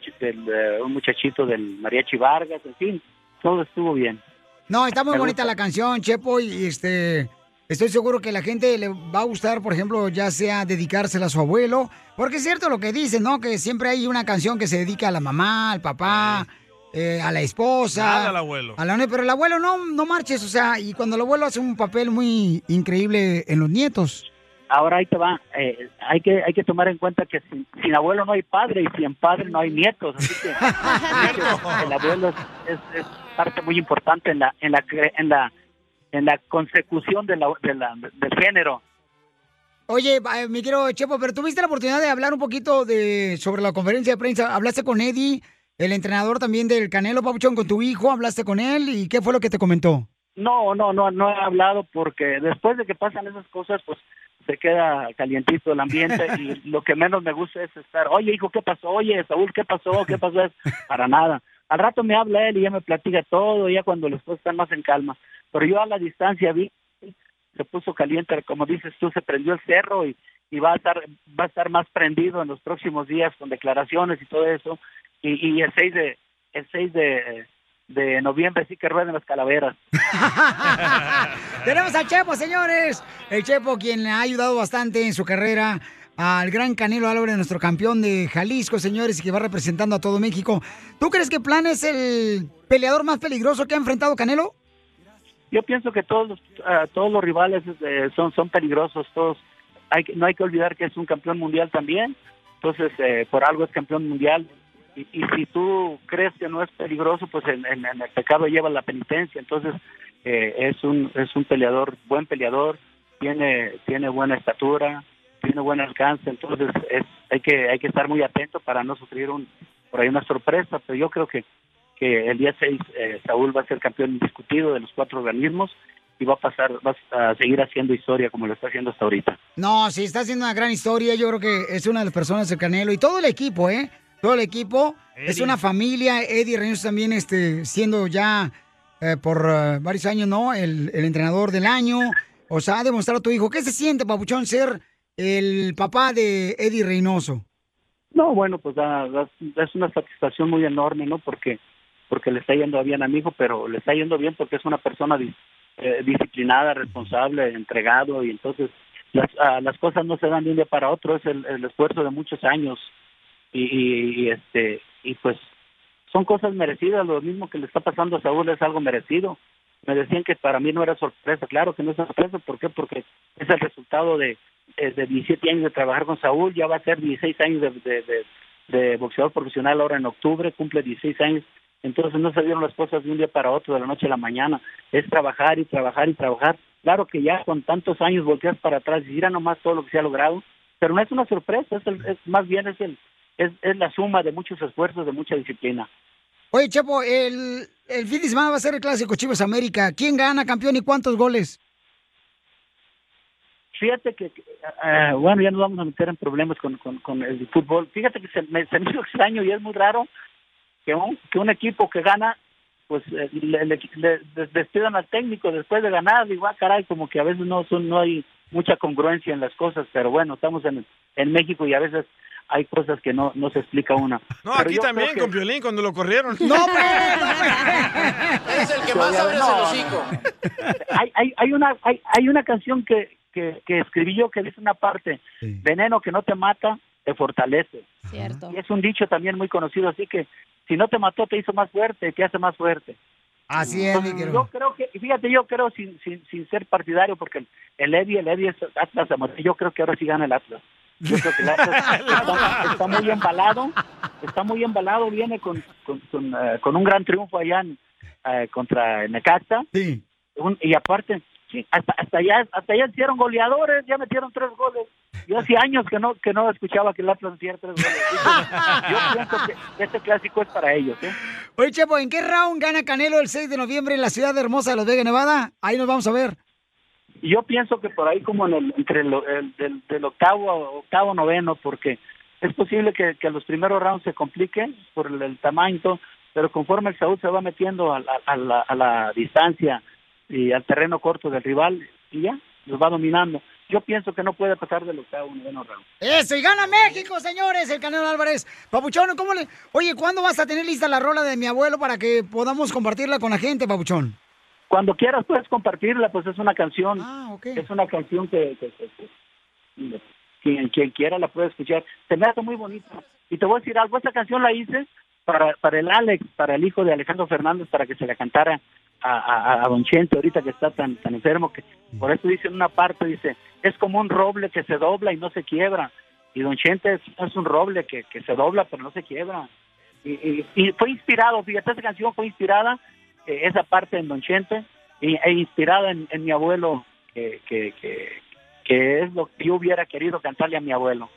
muchachito del Mariachi Vargas, en fin, todo estuvo bien. No, está muy Me bonita gusta. la canción, Chepo, y este. Estoy seguro que la gente le va a gustar, por ejemplo, ya sea dedicársela a su abuelo, porque es cierto lo que dice, ¿no? Que siempre hay una canción que se dedica a la mamá, al papá, eh, a la esposa. Nada al abuelo. a la pero el abuelo no, no marches, o sea, y cuando el abuelo hace un papel muy increíble en los nietos. Ahora ahí te va, eh, hay que hay que tomar en cuenta que sin, sin abuelo no hay padre y sin padre no hay nietos, así que el abuelo es, es- es parte muy importante en la en la cre- en la en la consecución de la, de la- del género. Oye, eh, mi quiero Chepo, pero tuviste la oportunidad de hablar un poquito de sobre la conferencia de prensa. ¿Hablaste con Eddie, el entrenador también del Canelo Papuchón, con tu hijo? ¿Hablaste con él? ¿Y qué fue lo que te comentó? No, no, no, no he hablado porque después de que pasan esas cosas, pues se queda calientito el ambiente y lo que menos me gusta es estar, oye hijo, ¿qué pasó? Oye, Saúl, ¿qué pasó? ¿Qué pasó? Para nada. Al rato me habla él y ya me platica todo, ya cuando los dos están más en calma. Pero yo a la distancia vi, se puso caliente, como dices tú, se prendió el cerro y, y va a estar va a estar más prendido en los próximos días con declaraciones y todo eso. Y, el 6 de el 6 de, de noviembre sí que rueden las calaveras. Tenemos al Chepo, señores. El Chepo, quien le ha ayudado bastante en su carrera al gran Canelo Álvarez, nuestro campeón de Jalisco, señores, y que va representando a todo México. ¿Tú crees que Plan es el peleador más peligroso que ha enfrentado Canelo? Yo pienso que todos los, ah, todos los rivales eh, son son peligrosos, todos. Hay no hay que olvidar que es un campeón mundial también, entonces eh, por algo es campeón mundial. Y, y si tú crees que no es peligroso, pues en, en- en el pecado lleva la penitencia, entonces eh, es un es un peleador, buen peleador, tiene tiene buena estatura, tiene buen alcance, entonces es hay que hay que estar muy atento para no sufrir un por ahí una sorpresa, pero yo creo que que el día 6 eh, Saúl va a ser campeón indiscutido de los cuatro organismos y va a pasar, va a seguir haciendo historia como lo está haciendo hasta ahorita. No, sí, está haciendo una gran historia. Yo creo que es una de las personas del Canelo y todo el equipo, ¿eh? Todo el equipo. Es una familia. Eddie Reynoso también este, siendo ya eh, por eh, varios años, ¿no? El, el entrenador del año. O sea, ha demostrado a tu hijo. ¿Qué se siente, Papuchón, ser el papá de Eddie Reynoso? No, bueno, pues da- da- es una satisfacción muy enorme, ¿no? Porque porque le está yendo bien a mi hijo, pero le está yendo bien porque es una persona dis- eh, disciplinada, responsable, entregado y entonces las, ah, las cosas no se dan de un día para otro, es el, el esfuerzo de muchos años y, y- este y pues son cosas merecidas, lo mismo que le está pasando a Saúl es algo merecido. Me decían que para mí no era sorpresa, claro que no es sorpresa, ¿por qué? Porque es el resultado de, eh, de 17 años de trabajar con Saúl, ya va a ser 16 años de- de boxeador profesional ahora en octubre, cumple 16 años, entonces no se dieron las cosas de un día para otro, de la noche a la mañana, es trabajar y trabajar y trabajar. Claro que ya con tantos años volteas para atrás y mira nomás todo lo que se ha logrado, pero no es una sorpresa, es, el- es más bien es, el, es, es la suma de muchos esfuerzos, de mucha disciplina. Oye, Chepo, el, el fin de semana va a ser el clásico Chivas América. ¿Quién gana, campeón, y cuántos goles? Fíjate que, eh, bueno, ya nos vamos a meter en problemas con, con, con el fútbol. Fíjate que se me, se me hizo extraño y es muy raro que un, que un equipo que gana, pues eh, le, le- le- des- despidan al técnico después de ganar. Digo, ah, caray, como que a veces no son, no hay mucha congruencia en las cosas, pero bueno, estamos en, en México y a veces hay cosas que no, no se explica una. No, Pero aquí también, que- con Piolín, cuando lo corrieron. ¡No, Eres el que más Ya, abres no. el hocico. hay, hay, hay una hay, hay una canción que, que, que escribí yo que dice una parte veneno que no te mata te fortalece. Cierto. y es un dicho también muy conocido así que si no te mató te hizo más fuerte te hace más fuerte. Así es, Entonces, yo creo que y fíjate yo creo sin, sin, sin ser partidario porque el, el Eddie el Eddie es Atlas yo creo que ahora sí gana el Atlas. Yo creo que el Atlas está, está muy embalado está muy embalado viene con con, con, eh, con un gran triunfo allá en, eh, contra Necaxa. Sí. un- y aparte sí, hasta hasta allá hasta allá hicieron goleadores ya metieron tres goles yo hacía años que no que no escuchaba que el Atlas hiciera tres goles yo pienso que este clásico es para ellos ¿eh? Oye, Chepo, ¿en qué round gana Canelo el 6 de noviembre en la ciudad hermosa de Las Vegas, Nevada? Ahí nos vamos a ver. Yo pienso que por ahí como en el entre el, el- del, del octavo octavo noveno porque es posible que, que los primeros rounds se compliquen por el, el tamaño pero conforme el Saúl se va metiendo a, la- a la, a la distancia y al terreno corto del rival y ya los va dominando yo pienso que no puede pasar del octavo noveno round Eso, y gana México, señores, el Canelo Álvarez. Papuchón, ¿cómo le...? Oye, ¿cuándo vas a tener lista la rola de mi abuelo para que podamos compartirla con la gente, Papuchón? cuando quieras puedes compartirla pues es una canción Ah, es una canción que, que- que- que- quien, quien quiera la puede escuchar se me hace muy bonita y te voy a decir algo esta canción la hice para para el Alex para el hijo de Alejandro Fernández para que se la cantara a, a, a Don Chente ahorita que está tan tan enfermo que por eso dice en una parte dice es como un roble que se dobla y no se quiebra. Y Don Chente es, es un roble que, que se dobla pero no se quiebra. Y, y- y fue inspirado, fíjate, esa canción fue inspirada, eh, esa parte en Don Chente, y, e inspirada en, en mi abuelo, que, que, que, que es lo que yo hubiera querido cantarle a mi abuelo.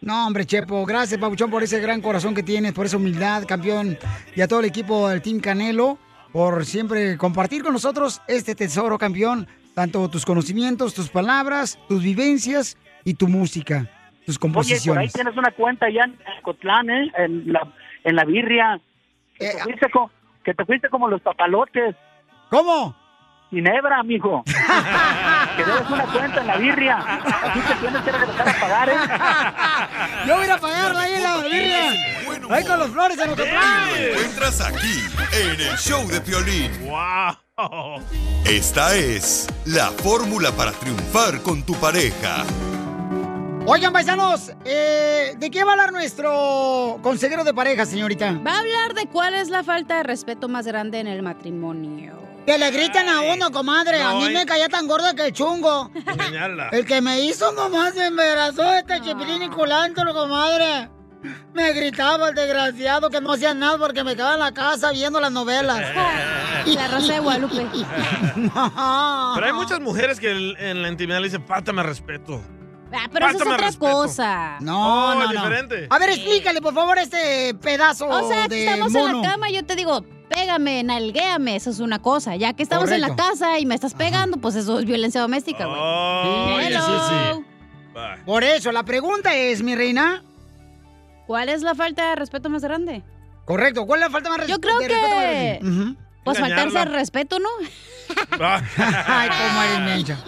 No, hombre, Chepo, gracias, Papuchón, por ese gran corazón que tienes, por esa humildad, campeón, y a todo el equipo del Team Canelo, por siempre compartir con nosotros este tesoro, campeón, tanto tus conocimientos, tus palabras, tus vivencias y tu música, tus Oye, por ahí composiciones. tienes una cuenta allá en Cotlán, ¿eh? en, la, en la birria, que, te fuiste co- que te fuiste como los papalotes. ¿Cómo? Ginebra, amigo. que debes una cuenta en la birria. Aquí te tienes que regresar a pagar, ¿eh? Yo voy a ir a pagarla ahí en la birria. Ahí con los flores en Lo encuentras aquí, en el show de Piolín. ¡Wow! Esta es la fórmula para triunfar con tu pareja. Oigan, paisanos, eh, ¿de qué va a hablar nuestro consejero de pareja, señorita? Va a hablar de cuál es la falta de respeto más grande en el matrimonio. Que le gritan a uno, comadre. a mí me caía tan gorda que el chungo. Engañarla. El que me hizo nomás me embarazó este chipilín y culantro, comadre. Me gritaba el desgraciado que no hacía nada porque me quedaba en la casa viendo las novelas. La Rosa de Guadalupe. Pero hay muchas mujeres que en la intimidad le dicen, pátame respeto. Ah, pero eso es Pátame otra respeto. cosa. No, Oh, no, no. diferente. A ver, explícale, por favor, este pedazo O sea, de estamos mono. en la cama y yo te digo, pégame, nalguéame, eso es una cosa. Ya que estamos en la Correcto. casa y me estás pegando, pues eso es violencia doméstica, güey. Hello. Por eso, la pregunta es, mi reina. ¿Cuál es la falta de respeto más grande? Correcto, ¿cuál es la falta más Yo creo de respeto más que... grande? Ujú. Pues faltarse al respeto, ¿no? Ay, cómo eres mensa.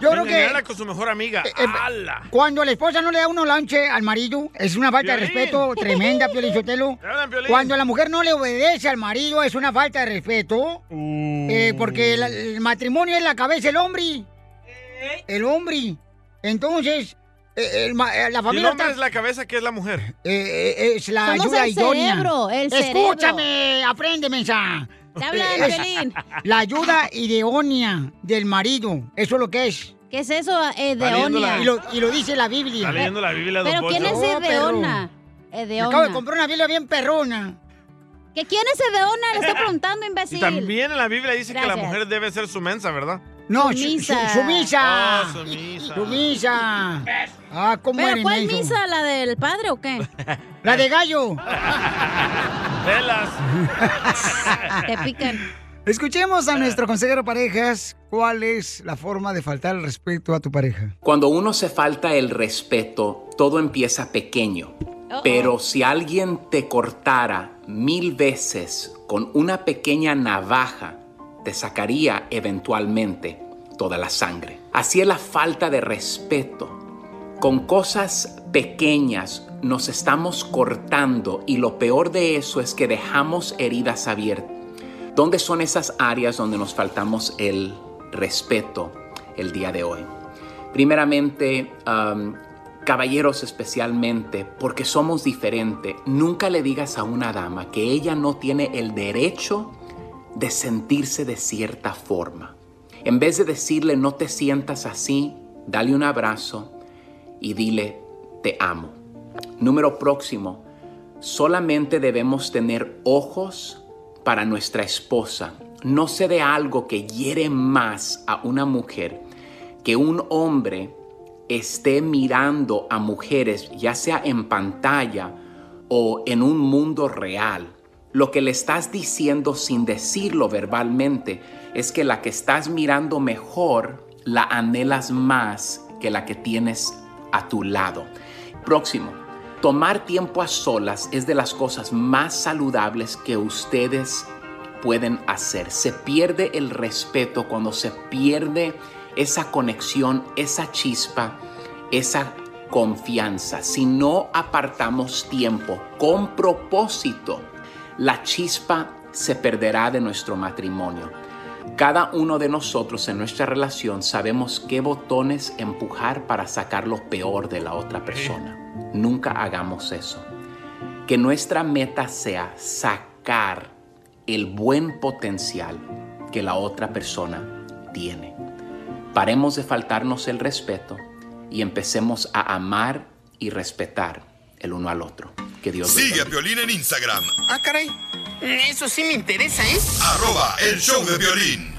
Yo creo que eh, con su mejor amiga. ¡Hala! cuando la esposa no le da uno lanche al marido, es una falta de respeto tremenda, Piolín. Cuando la mujer no le obedece al marido, es una falta de respeto. Eh, porque la- el matrimonio es la cabeza del hombre. El hombre. Entonces, eh, el eh, la Si el familia hombre está- es la cabeza, ¿qué es la mujer? eh, eh, es la Somos ayuda el idónea. cerebro, el Escúchame, aprende, mensa. Te hablan, Es Piolín. La ayuda idónea del marido. Eso es lo que es. ¿Qué es eso, eh, Edeonia? la- Y lo, y lo dice la Biblia. Está leyendo la Biblia de ¿Pero Don quién es. Edeona? Edeona. acabo de comprar una Biblia bien perrona. ¿Que quién es Edeona? Le estoy preguntando, imbécil. Y también en la Biblia dice que la Gracias. mujer debe ser sumensa, ¿verdad? No, su- Sumisa. su- sumisa. Oh, sumisa. Sumisa. Ah, ¿cómo ¿Pero eres, cuál misa? ¿La del padre o qué? La de gallo. Velas. Te pican. Escuchemos a nuestro consejero parejas. ¿Cuál es la forma de faltar el respeto a tu pareja? Cuando uno se falta el respeto, todo empieza pequeño. Pero si alguien te cortara mil veces con una pequeña navaja, te sacaría eventualmente toda la sangre. Así es la falta de respeto. Con cosas pequeñas nos estamos cortando y lo peor de eso es que dejamos heridas abiertas. ¿Dónde son esas áreas donde nos faltamos el respeto el día de hoy? Primeramente, um, caballeros especialmente, porque somos diferentes, nunca le digas a una dama que ella no tiene el derecho de sentirse de cierta forma. En vez de decirle no te sientas así, dale un abrazo y dile te amo. Número próximo, solamente debemos tener ojos para nuestra esposa. No se dé algo que hiere más a una mujer que un hombre esté mirando a mujeres, ya sea en pantalla o en un mundo real. Lo que le estás diciendo sin decirlo verbalmente es que la que estás mirando mejor la anhelas más que la que tienes a tu lado. Próximo, tomar tiempo a solas es de las cosas más saludables que ustedes pueden hacer. Se pierde el respeto cuando se pierde esa conexión, esa chispa, esa confianza. Si no apartamos tiempo con propósito, la chispa se perderá de nuestro matrimonio. Cada uno de nosotros en nuestra relación sabemos qué botones empujar para sacar lo peor de la otra persona. Nunca hagamos eso. Que nuestra meta sea sacar el buen potencial que la otra persona tiene. Paremos de faltarnos el respeto y empecemos a amar y respetar el uno al otro. Que Dios los Sigue a. Piolín en Instagram, Ah, caray. Eso sí me interesa, ¿eh? arroba el show de violín.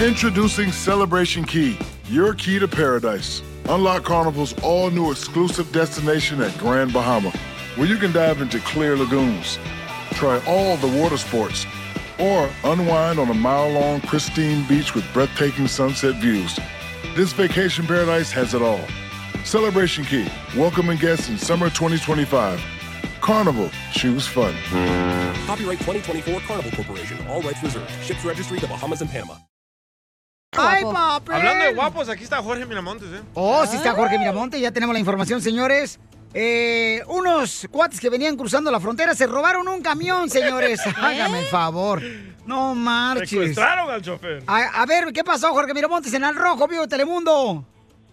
Introducing Celebration Key, your key to paradise. Unlock Carnival's all new exclusive destination at Grand Bahama, where you can dive into clear lagoons, try all the water sports, or unwind on a mile long pristine beach with breathtaking sunset views. This vacation paradise has it all. Celebration Key, welcoming guests in summer 2025. Carnival, choose fun. Copyright 2024 Carnival Corporation. All rights reserved. Ships registry the Bahamas and Panama. ¡Ay, papi! Hablando de guapos, aquí está Jorge Miramontes, ¿eh? Oh, sí está Jorge Miramonte, ya tenemos la información, señores. Eh, unos cuates que venían cruzando la frontera se robaron un camión, señores. Hágame el favor. No marches. Secuestraron al chofer. A, a ver, ¿qué pasó, Jorge Miramontes, en Al Rojo, vivo de Telemundo?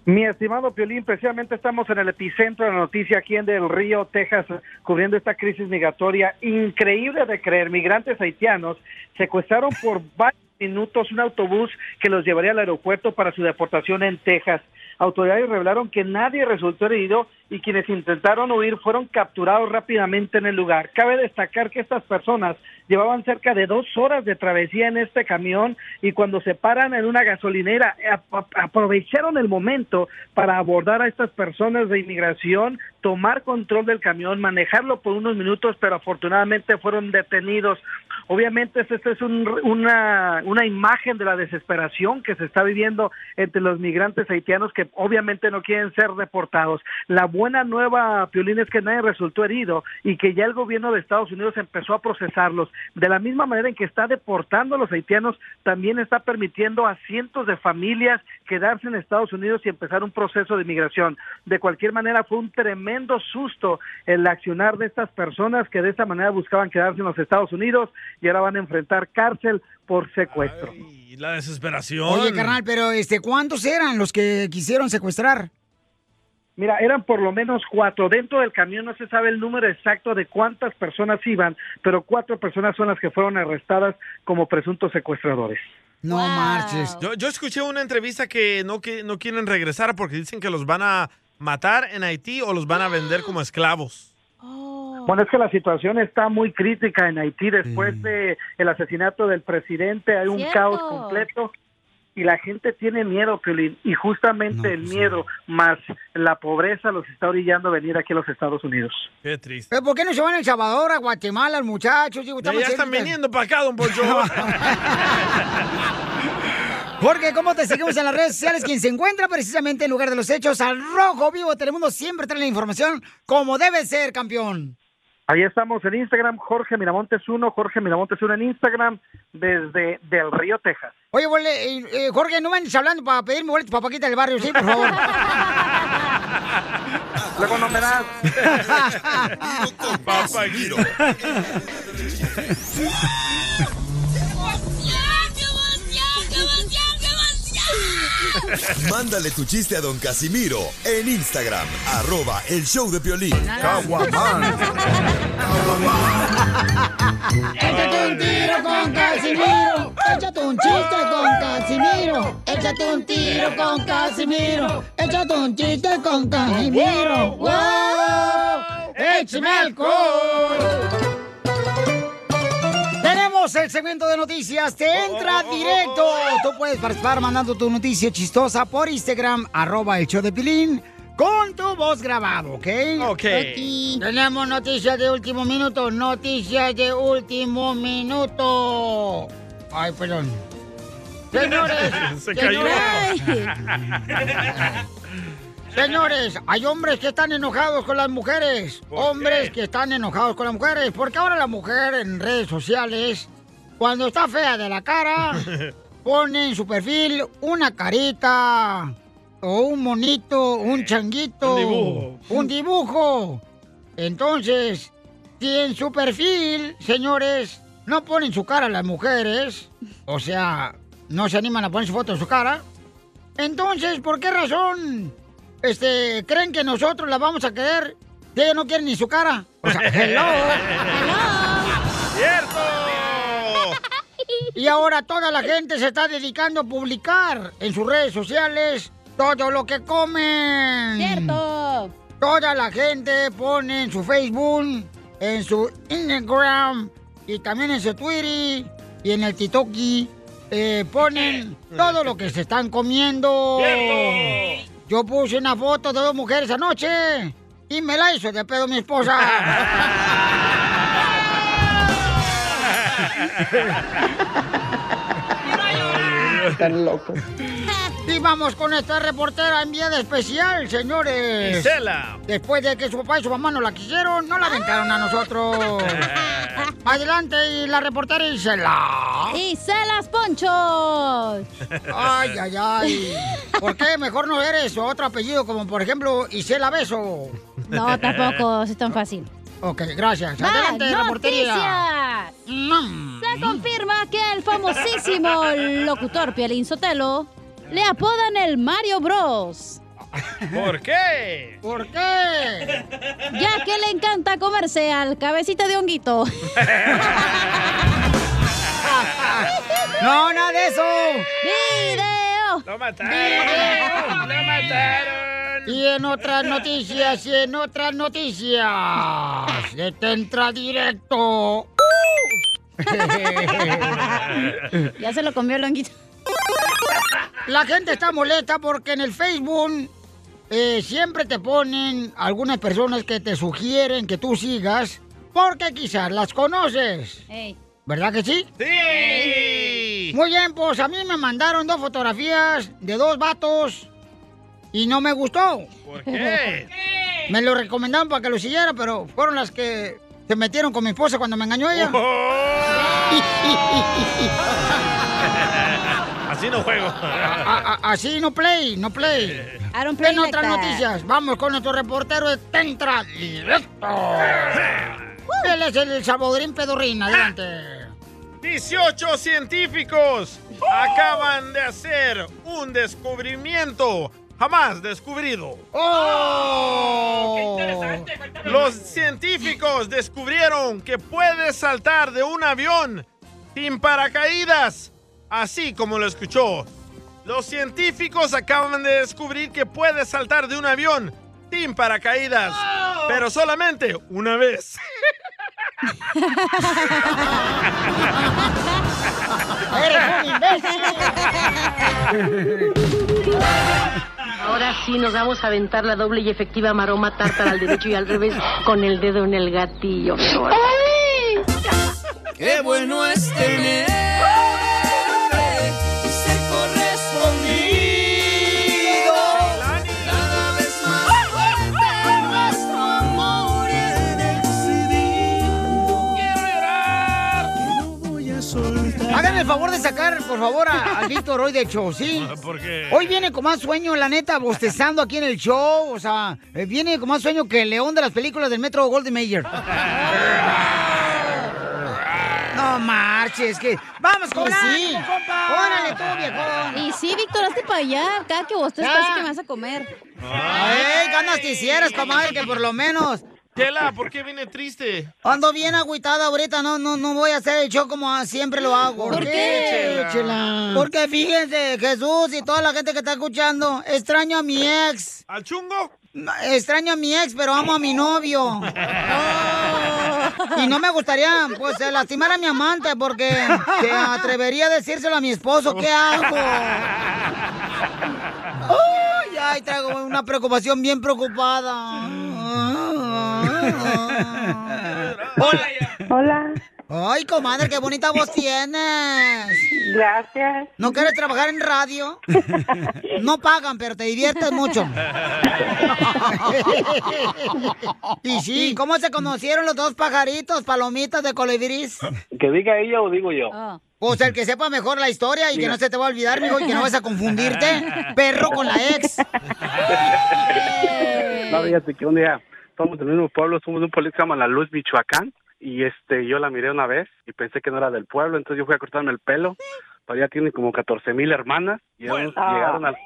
Mi estimado Piolín, precisamente estamos en el epicentro de la noticia aquí en Del Río, Texas, cubriendo esta crisis migratoria increíble de creer. Migrantes haitianos secuestraron por varios minutos un autobús que los llevaría al aeropuerto para su deportación en Texas. Autoridades revelaron que nadie resultó herido y quienes intentaron huir fueron capturados rápidamente en el lugar. Cabe destacar que estas personas llevaban cerca de dos horas de travesía en este camión y cuando se paran en una gasolinera ap- aprovecharon el momento para abordar a estas personas de inmigración, tomar control del camión, manejarlo por unos minutos, pero afortunadamente fueron detenidos. Obviamente esta es un- una, una imagen de la desesperación que se está viviendo entre los migrantes haitianos que obviamente no quieren ser deportados. La buena nueva, Piolín, es que nadie resultó herido y que ya el gobierno de Estados Unidos empezó a procesarlos. De la misma manera en que está deportando a los haitianos, también está permitiendo a cientos de familias quedarse en Estados Unidos y empezar un proceso de migración. De cualquier manera, fue un tremendo susto el accionar de estas personas que de esta manera buscaban quedarse en los Estados Unidos y ahora van a enfrentar cárcel por secuestro. Y la desesperación. Oye, carnal, pero este, ¿cuántos eran los que quisieron secuestrar? Mira, eran por lo menos cuatro. Dentro del camión no se sabe el número exacto de cuántas personas iban, pero cuatro personas son las que fueron arrestadas como presuntos secuestradores. No marches. Yo, yo escuché una entrevista que no, que no quieren regresar porque dicen que los van a matar en Haití o los van a vender como esclavos. Bueno, es que la situación está muy crítica en Haití después de el asesinato del presidente. Hay un Cierto. caos completo y la gente tiene miedo, Piolín, y justamente el miedo más la pobreza los está orillando a venir aquí a los Estados Unidos. Qué triste. ¿Pero por qué no se van a El Salvador, a Guatemala, los muchachos? Ya, están viniendo para acá, don Poncho. Jorge, ¿cómo te seguimos en las redes sociales? Quien se encuentra precisamente en lugar de los hechos, al rojo vivo Telemundo, siempre trae la información como debe ser, campeón. Ahí estamos en Instagram, Jorge Miramontes 1, Jorge Miramontes 1 en Instagram, desde Del Río, Texas. Oye, bole- eh, eh, Jorge, no vayas hablando para pedirme boletos para Paquita del barrio, sí, por favor. Luego no me das. Mándale tu chiste a don Casimiro en Instagram, arroba el show de Piolín. Échate un tiro con Casimiro. Échate un chiste con Casimiro. Échate un tiro con Casimiro. Échate un chiste con Casimiro. ¡Wow! ¡Échame alcohol! Tenemos el segmento de noticias. Te entra directo. Tú puedes participar mandando tu noticia chistosa por Instagram, arroba el show de Pilín, con tu voz grabado, ¿ok? Ok. Tenemos noticias de último minuto. Noticias de último minuto. Ay, perdón. Señores, Se cayó. señores. Señores, hay hombres que están enojados con las mujeres. Hombres que están enojados con las mujeres. Porque ahora la mujer en redes sociales, cuando está fea de la cara, pone en su perfil una carita o un monito, un changuito, Un dibujo. un dibujo. Entonces, si en su perfil, señores, no ponen su cara las mujeres, o sea, no se animan a poner su foto de su cara, entonces, ¿por qué razón este, creen que nosotros la vamos a querer? Si ella no quiere ni su cara. O sea, hello. ¡Cierto! Y ahora toda la gente se está dedicando a publicar en sus redes sociales todo lo que comen. Cierto. Toda la gente pone en su Facebook, en su Instagram y también en su Twitter y en el TikToki. eh, ponen todo lo que se están comiendo. Cierto. Yo puse una foto de dos mujeres anoche y me la hizo de pedo mi esposa. Están locos. Y vamos con esta reportera enviada especial, señores. Gisela. Después de que su papá y su mamá no la quisieron, no la aventaron a nosotros. Adelante, y la reportera Isela. ¡Y celas, ponchos! Ay, ay, ay. ¿Por qué mejor no eres otro apellido como, por ejemplo, Isela Beso? No, tampoco es tan fácil. Ok, gracias. Va, Adelante, reportería. noticias. Se confirma que el famosísimo locutor Piolín Sotelo le apodan el Mario Bros. ¿Por qué? ¿Por qué? Ya que le encanta comerse al cabecita de honguito. No, nada de eso. ¡Video! ¡Lo mataron! ¡Lo mataron! Y en otras noticias, y en otras noticias, de te entra directo. Ya se lo comió el honguito. La gente está molesta porque en el Facebook eh, siempre te ponen algunas personas que te sugieren que tú sigas porque quizás las conoces. ¿Verdad que sí? ¡Sí! Muy bien, pues a mí me mandaron dos fotografías de dos vatos y no me gustó. ¿Por qué? Me lo recomendaron para que lo siguiera, pero fueron las que se metieron con mi esposa cuando me engañó ella. Así no juego. A- a- así no play, no play. I don't play En like otras that. noticias, vamos con nuestro reportero de Tentra Directo. Él es el Salvadorín Pedorrín, adelante. 18 científicos acaban de hacer un descubrimiento jamás descubrido. ¡Oh! Los científicos descubrieron que puedes saltar de un avión sin paracaídas, así como lo escuchó. Los científicos acaban de descubrir que puedes saltar de un avión sin paracaídas, pero solamente una vez. ¡Eres un imbécil! Ahora sí nos vamos a aventar la doble y efectiva maroma tártara al derecho y al revés con el dedo en el gatillo. Qué bueno es tener el favor de sacar, por favor, a, a Víctor hoy de show, ¿sí? ¿Por qué? Hoy viene con más sueño, la neta, bostezando aquí en el show. O sea, eh, viene con más sueño que el león de las películas del Metro Golden Mayer. No marches, que. ¡Vamos con Pues sí. compa! ¡Órale tú, viejón! Y sí, Víctor, hazte para allá. Cada que vos te parece que me vas a comer. ¡Ay, ganas quisieras, comadre, que por lo menos! Chela, ¿por qué viene triste? Ando bien agüitada ahorita, no, no, no voy a hacer el show como siempre lo hago. ¿Por qué, Chela? Porque fíjense, Jesús y toda la gente que está escuchando, extraño a mi ex. ¿Al chungo? Extraño a mi ex, pero amo a mi novio. Y no me gustaría, pues, eh, lastimar a mi amante porque se atrevería a decírselo a mi esposo. ¿Qué hago? Ay, ay, traigo una preocupación bien preocupada. Hola. Hola. Ay, comadre, qué bonita voz tienes. Gracias. ¿No quieres trabajar en radio? No pagan, pero te diviertes mucho. Y sí, ¿cómo se conocieron los dos pajaritos, palomitas de colibris? ¿Que diga ella o digo yo? Pues el que sepa mejor la historia y que no se te va a olvidar, mijo, y que no vas a confundirte, perro con la ex. No, fíjate que un día somos del mismo pueblo, somos de un pueblo que se llama La Luz, Michoacán, y este, yo la miré una vez y pensé que no era del pueblo, entonces yo fui a cortarme el pelo, pero ella tiene como 14 mil hermanas, y Ah. llegaron, al,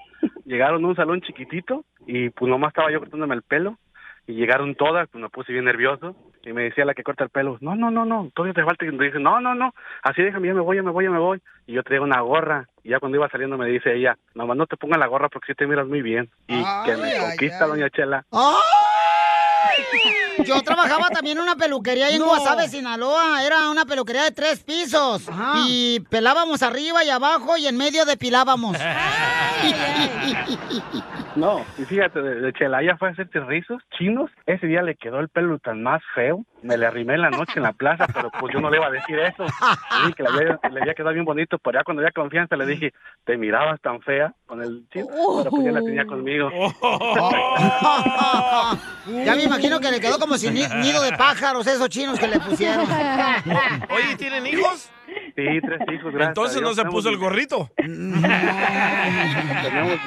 llegaron a un salón chiquitito, y pues nomás estaba yo cortándome el pelo, y llegaron todas, pues me puse bien nervioso, y me decía la que corta el pelo, no, no, no, no, todavía te falta, y me dice, no, no, no, así déjame, ya me voy, ya me voy, ya me voy, y yo traigo una gorra, y ya cuando iba saliendo me dice ella, nomás no te pongas la gorra porque si te miras muy bien, y que me Ay, ay, conquista ay. doña Chela. ¡Ay! Yo trabajaba también en una peluquería ahí en No. Guasave, Sinaloa. Era una peluquería de tres pisos. Y pelábamos arriba y abajo y en medio depilábamos. No, y fíjate, de, de Chela, ella fue a hacerte rizos chinos. Ese día le quedó el pelo tan más feo. Me le arrimé en la noche en la plaza, pero pues yo no le iba a decir eso. Le dije que le había, le había quedado bien bonito, pero ya cuando había confianza le dije, te mirabas tan fea con el chino, pero pues ya la tenía conmigo. Ya me imagino que le quedó como si ni- nido de pájaros esos chinos que le pusieron. Oye, ¿tienen hijos? Sí, tres hijos, gracias. Entonces no se puso el gorrito. Tenemos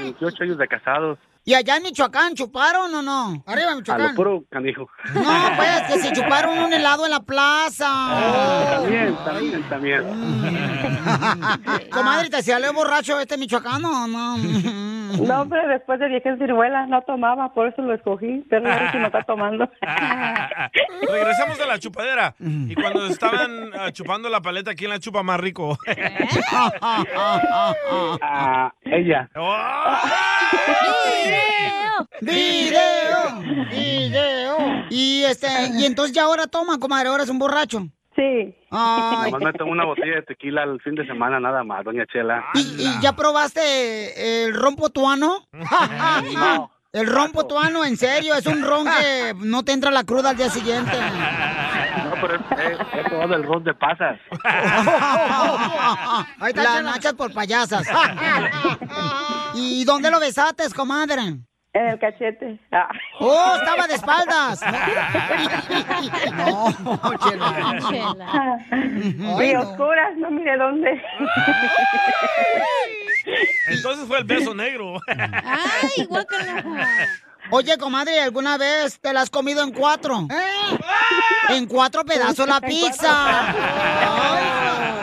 28 años de casados. ¿Y allá en Michoacán chuparon o no? Arriba A lo Michoacán. puro canijo. No, pues que se chuparon un helado en la plaza. También, también, también. Comadre, ¿te hacía borracho este michoacano o no? No, hombre, después de vieja en ciruela no tomaba, por eso lo escogí, pero ahora sí no está tomando. Regresamos a la chupadera. Y cuando estaban ah, chupando la paleta, ¿quién la chupa más rico? Ah, ella. ¡Video! ¡Video! Y este, y entonces ya ahora toma, comadre, ahora es un borracho. Sí. Ay. Nomás me tomo una botella de tequila el fin de semana nada más, doña Chela. ¿Y, y ya probaste el ron potuano? No. El ron potuano, en serio, es un ron que no te entra la cruda al día siguiente. No, pero es, probado el ron de pasas. Las nachas por payasas. ¿Y dónde lo besaste, comadre? En el cachete. Ah. ¡Oh, estaba de espaldas! no, Y oscuras, no mire dónde. Entonces fue el beso negro. Ay, guácala. Oye, comadre, ¿alguna vez te la has comido en cuatro? En cuatro pedazos la pizza.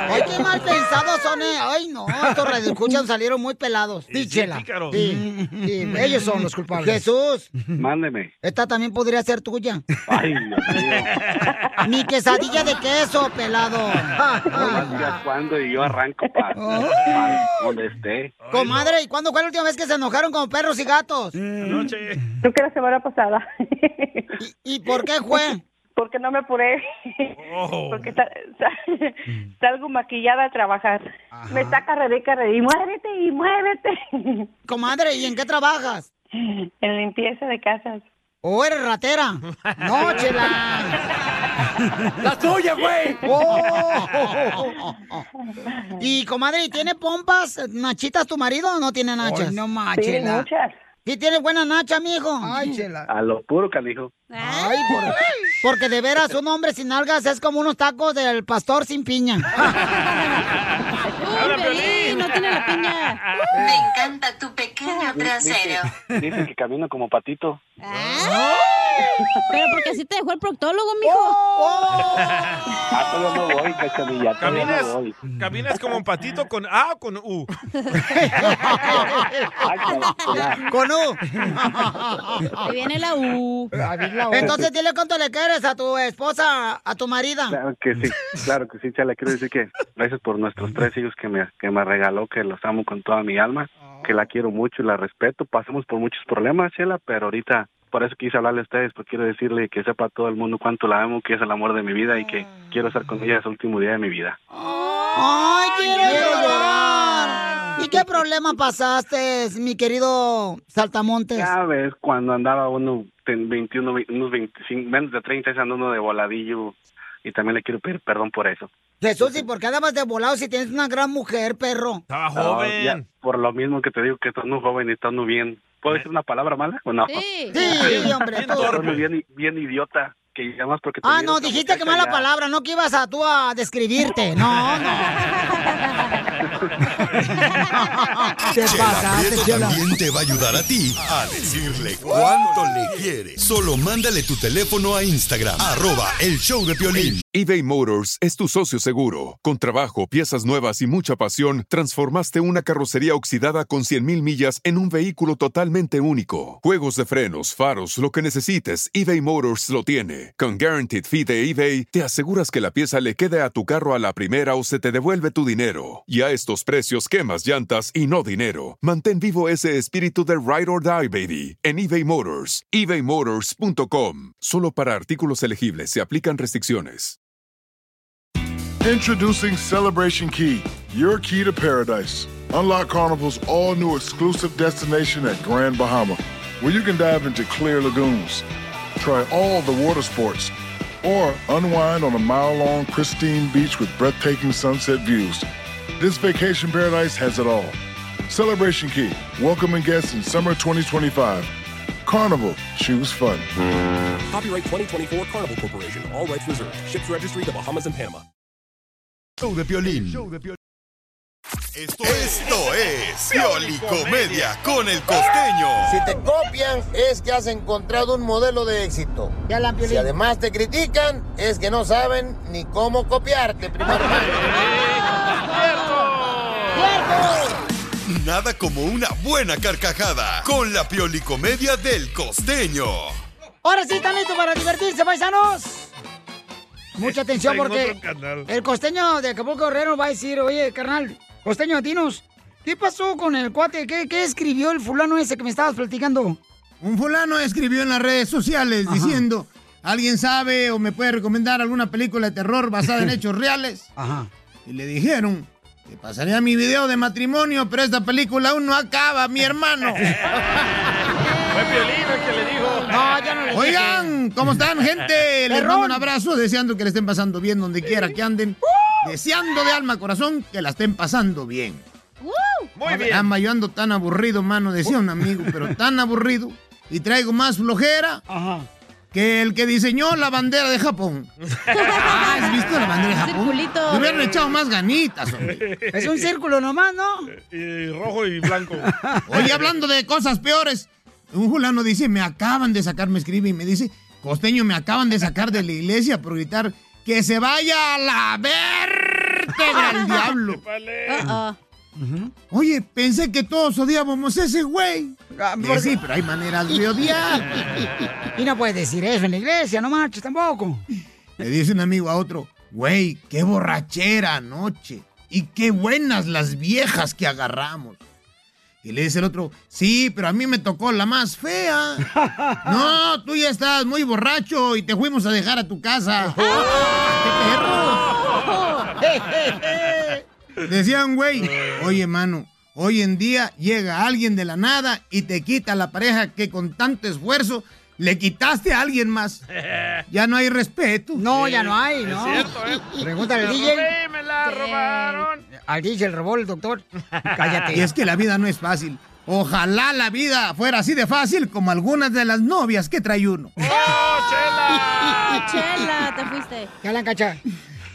Ay, qué mal pensados son. eh. Ay, no, estos radioescuchas salieron muy pelados. Díchela. Sí, sí, ellos son los culpables. Jesús, Mándeme. esta también podría ser tuya. Ay, Dios mío. Mi quesadilla de queso, pelado. Digas cuándo y yo arranco para donde esté. Comadre, ¿y cuándo fue la última vez que se enojaron como perros y gatos? Anoche. Creo que la semana pasada. ¿Y por qué fue? Porque no me apuré. Oh. Porque sa- sa- salgo maquillada a trabajar. Me saca carrera y carrera y muévete y muévete. Comadre, ¿y en qué trabajas? En limpieza de casas. ¿O eres ratera? No, chela. ¡La tuya, güey! Oh. Y comadre, ¿y ¿tiene pompas, nachitas tu marido o no tiene nachas? No manches. Sí, muchas. ¿Sí tiene buena nacha, mijo? Ay, chela. A lo puro, canijo. Ay, por- porque de veras un hombre sin algas es como unos tacos del pastor sin piña. Uy, Piolín, no tiene la piña. Me encanta tu pequeño trasero. Dicen que camino como patito. Pero porque así te dejó el proctólogo, mijo. Oh, Ah, todavía no voy, cachanilla. Caminas, no voy. caminas como un patito con A o con U. Con U. Ahí viene la U. Entonces dile cuánto le quieres a tu esposa, a tu marida. Claro que sí, claro que sí, Chela. Quiero decir que gracias por nuestros tres hijos que me, que me regaló, que los amo con toda mi alma, que la quiero mucho y la respeto. Pasamos por muchos problemas, Chela, pero ahorita por eso quise hablarle a ustedes, porque quiero decirle que sepa todo el mundo cuánto la amo, que es el amor de mi vida y que quiero estar con ella ese último día de mi vida. Ay, quiero llorar. ¿Y qué problema pasaste, mi querido Saltamontes? Ya ves, cuando andaba uno, 21, ve- unos 25, menos de 30, ese ando uno de voladillo y también le quiero pedir perdón por eso. Jesús, ¿y por qué andabas de volado si tienes una gran mujer, perro? Estaba No, ya, por lo mismo que te digo que estás muy joven y estás muy bien. ¿Puedo decir una palabra mala o no? Sí. Sí, hombre, tú. Estás muy bien, bien idiota. Que llamas porque te Ah, no, dijiste que mala ya. palabra, no que ibas a tú a describirte. No, no. Te pasaste, Chela. también te va a ayudar a ti a decirle cuánto le quieres. Solo mándale tu teléfono a Instagram, arroba el show de Piolín. eBay Motors es tu socio seguro. Con trabajo, piezas nuevas y mucha pasión, transformaste una carrocería oxidada con 100.000 millas en un vehículo totalmente único. Juegos de frenos, faros, lo que necesites, eBay Motors lo tiene. Con Guaranteed Fee de eBay, te aseguras que la pieza le quede a tu carro a la primera o se te devuelve tu dinero. Y a estos precios, quemas llantas y no dinero. Mantén vivo ese espíritu de Ride or Die, baby, en eBay Motors. ebaymotors.com. Solo para artículos elegibles se aplican restricciones. Introducing Celebration Key, your key to paradise. Unlock Carnival's all new exclusive destination at Grand Bahama, where you can dive into clear lagoons, try all the water sports, or unwind on a mile long, pristine beach with breathtaking sunset views. This vacation paradise has it all. Celebration Key, welcoming guests in summer 2025. Carnival, choose fun. Copyright 2024 Carnival Corporation. All rights reserved. Ships registry the Bahamas and Panama. Show de Piolín. Esto, esto es Piolicomedia con el costeño. Si te copian, es que has encontrado un modelo de éxito. Si además te critican, es que no saben ni cómo copiarte, primo hermano. Nada como una buena carcajada con la piolicomedia del costeño. Ahora sí, ¿están listos para divertirse, paisanos? Mucha atención porque el costeño de Acapulco Guerrero va a decir, oye, carnal, costeño, dinos, ¿qué pasó con el cuate? ¿Qué, qué escribió el fulano ese que me estabas platicando? Un fulano escribió en las redes sociales diciendo, ¿alguien sabe o me puede recomendar alguna película de terror basada en hechos reales? Ajá. Y le dijeron, te pasaría mi video de matrimonio, pero esta película aún no acaba, mi hermano. Fue Piolín el que le dijo. No, ya no le Oigan, ¿cómo están, gente? Les mando un abrazo, deseando que le estén pasando bien donde quiera que anden. Deseando de alma corazón que la estén pasando bien. Muy bien. Caramba, yo ando tan aburrido, mano, decía un amigo, pero tan aburrido. Y traigo más flojera que el que diseñó la bandera de Japón. Ah, ¿Has visto la bandera de Japón? Circulito. Le hubieran echado más ganitas, hombre. Es un círculo nomás, ¿no? Y rojo y blanco. Oye, hablando de cosas peores, un fulano dice, me acaban de sacar, me escribe y me dice, costeño, me acaban de sacar de la iglesia por gritar que se vaya a la vértebra el diablo. Oye, pensé que todos odiábamos a ese güey. ¿por sí, qué? pero hay maneras de odiar. Y no puedes decir eso en la iglesia, no marches tampoco. Le dice un amigo a otro, güey, qué borrachera anoche. Y qué buenas las viejas que agarramos. Y le dice el otro, sí, pero a mí me tocó la más fea. No, tú ya estás muy borracho y te fuimos a dejar a tu casa. Decían, güey, oye, mano, hoy en día llega alguien de la nada y te quita la pareja que con tanto esfuerzo le quitaste a alguien más. Ya no hay respeto. No, ya no hay, ¿no? Pregúntale al DJ. robé, me la robaron. Al DJ robó el doctor. Cállate. Y es que la vida no es fácil. Ojalá la vida fuera así de fácil como algunas de las novias que trae uno. Chela, te fuiste. Ya la cacha.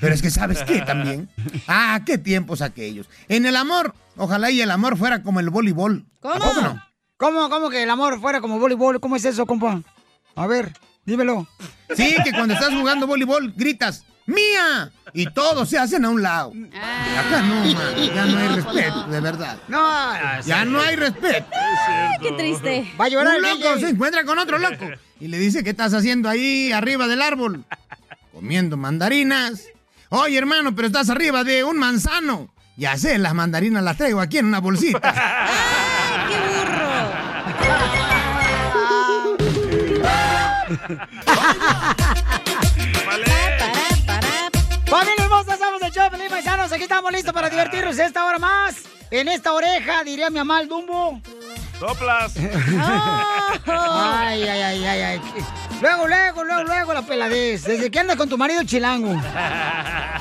Pero es que sabes qué también. Ah, qué tiempos aquellos. En el amor, ojalá y el amor fuera como el voleibol. ¿A poco no? ¿Cómo, cómo que el amor fuera como voleibol? ¿Cómo es eso, compa? A ver, dímelo. Sí, que cuando estás jugando voleibol gritas, ¡Mía! Y todos se hacen a un lado. Acá no, man, ya no hay respeto, de verdad. No, Ya no hay respeto. qué triste. Va a llorar Un el loco se encuentra con otro loco y le dice, ¿qué estás haciendo ahí arriba del árbol? Comiendo mandarinas. Oye, hermano, pero estás arriba de un manzano. Ya sé, las mandarinas las traigo aquí en una bolsita. ¡Qué ¡Familia hermosa! Somos el show, Felipe Paisanos. Aquí estamos listos para divertirnos esta hora más. En esta oreja, diría mi mamá el Dumbo. Soplas. Ay, ay, ay, ay, ay. Luego, luego, luego, luego la peladez. ¿Desde que andas con tu marido el chilango?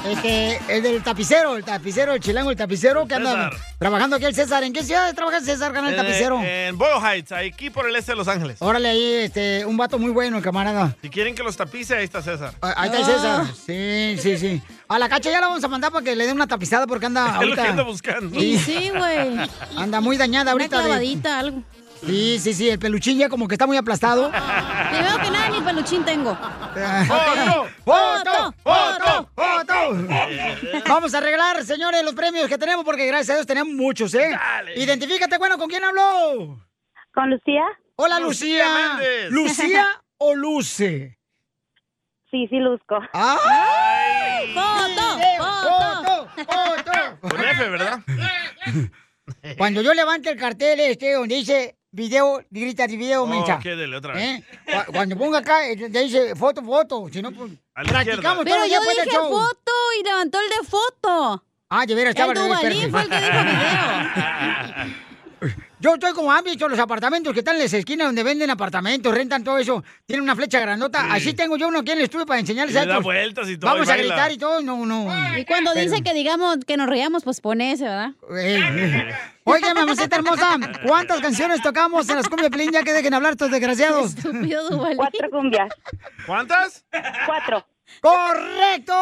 Este, el del tapicero, el tapicero, el chilango, el tapicero que anda César. trabajando aquí el César. ¿En qué ciudad trabaja el César, canal En- tapicero? En Boyle Heights, aquí por el este de Los Ángeles. Órale ahí, este, un vato muy bueno, el camarada. Si quieren que los tapice, ahí está César. Ah, Ahí está el César. Sí, sí, sí. A la cacha ya la vamos a mandar para que le dé una tapizada porque anda Es lo ahorita. que anda buscando. Y sí, güey. Anda muy dañada Una ahorita. de- clavadita, algo. Sí, sí, sí. El peluchín ya como que está muy aplastado. Primero que nada, ni peluchín tengo. ¡Foto! ¡Foto! ¡Foto! ¡Foto! Vamos a arreglar, señores, los premios que tenemos porque gracias a Dios tenemos muchos, ¿eh? Identifícate, bueno, ¿con quién habló? ¿Con Lucía? Hola, Lucía. ¿Lucía o Luce? Sí, sí, luzco. ¡Ay! ¡Foto! ¡Foto! ¡Foto! Con F, ¿verdad? Cuando yo levante el cartel este donde dice video, grita de video, Oh, mensa. ok, dele otra vez. ¿Eh? Cu- Cuando ponga acá, eh, te dice foto, foto. Si no, pues, practicamos Pero el yo del dije show. foto y levantó el de foto. Ah, de veras, estaba El espérate. fue el que dijo video. Yo estoy como han visto los apartamentos que están en las esquinas donde venden apartamentos, rentan todo eso, tienen una flecha grandota. Sí. Así tengo yo uno aquí en el estudio para enseñarles a estos. vueltas y todo, Vamos y a gritar y todo, no, no. Y cuando Pero- dice que digamos que nos reíamos, pues pone ese, ¿verdad? Eh, Oiga, mamacita hermosa, ¿cuántas canciones tocamos en las cumbias Pelín ya que dejen hablar estos desgraciados? Estúpido Duvalín. Cuatro cumbias. ¿Cuántas? Cuatro. ¡Correcto!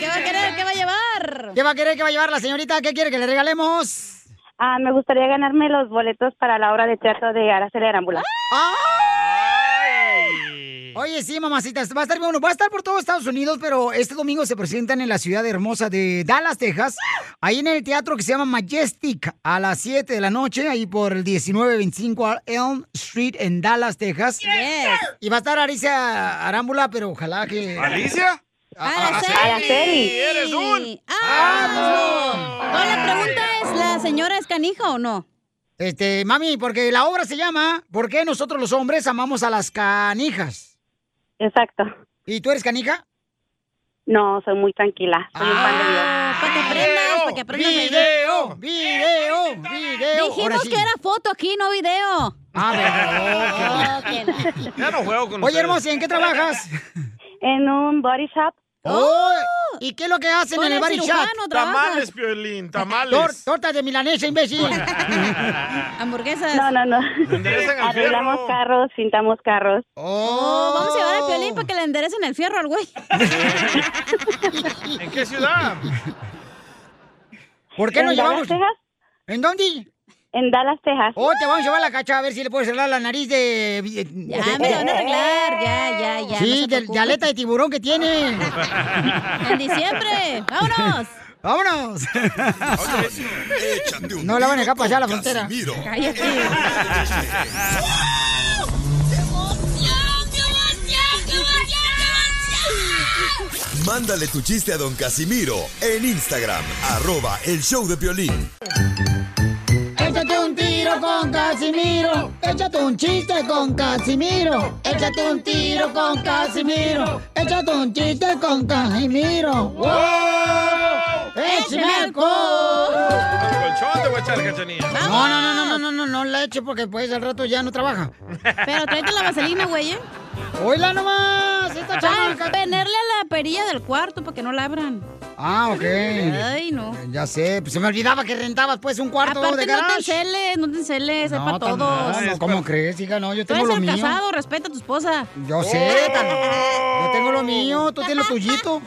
¿Qué va a querer? ¿Qué va a llevar? ¿Qué va a querer que va a llevar la señorita? ¿Qué quiere que le regalemos? Ah, me gustaría ganarme los boletos para la obra de teatro de Araceli Arámbula. Oye, Oye, sí, mamacita, va a estar bueno, va a estar por todo Estados Unidos, pero este domingo se presentan en la ciudad hermosa de Dallas, Texas, ahí en el teatro que se llama Majestic, a las 7 de la noche, ahí por el 1925 Elm Street en Dallas, Texas. Y va a estar Alicia Arámbula, pero ojalá que... ¿Alicia? Araceli. Araceli, eres un- ¡Ah! No, la pregunta es, ¿la señora es canija o no? Este, mami, porque la obra se llama ¿Por qué nosotros los hombres amamos a las canijas? Exacto. ¿Y tú eres canija? No, soy muy tranquila. Soy un pan de Dios. Para que aprendas, para que aprendas. ¡Video! ¡Video! ¡Video! Dijimos sí. que era foto aquí, no video. Ah, bueno. Ya no juego con Oye, hermosa, ¿en qué trabajas? En un body shop. Oh, ¿Y qué es lo que hacen Con en el el body shop? Tamales, Piolín, tamales. Tor- tortas de milanesa, imbécil. Hamburguesas. No, no, no. enderecen el Arreglamos fierro. carros, pintamos carros. Oh, vamos a llevar a Piolín para que le enderecen el fierro al güey. ¿En qué ciudad? ¿Por qué ¿En no llevamos? Texas? ¿En dónde? En Dallas, Texas. Oh, te vamos a llevar a la cacha a ver si le puedes cerrar la nariz de... Ya, me lo van a arreglar, ya, ya, ya. Sí, no de, aleta de tiburón que tiene. En diciembre. ¡Vámonos! ¡Vámonos! No la van a dejar pasar a la frontera. Casimiro. Cállate. Mándale tu chiste a don Casimiro en Instagram, arroba el show de violín. Tiro con Casimiro. Échate un chiste con Casimiro. Échate un tiro con Casimiro. Échate un chiste con Casimiro. ¡Wow! ¡Échame alcohol! Colchón te voy a echar, cachanilla. No, no, no, no, no, no, no, no la eche porque pues al rato ya no trabaja. Pero tráete la vaselina, güey, ¿eh? ¡Hola nomás! Esta chamaca. ponerle a la perilla del cuarto para que no la abran. Ah, ok. Ay, no. Ya sé, pues se me olvidaba que rentabas pues un cuarto Aparte, de no te garage. enceles, no te enceles, es No, para todos. no, ¿Cómo crees, hija? No, yo Tú tengo eres lo el mío. casado, respeta a tu esposa. Yo sé, tan- yo tengo lo mío, tú tienes lo tuyito.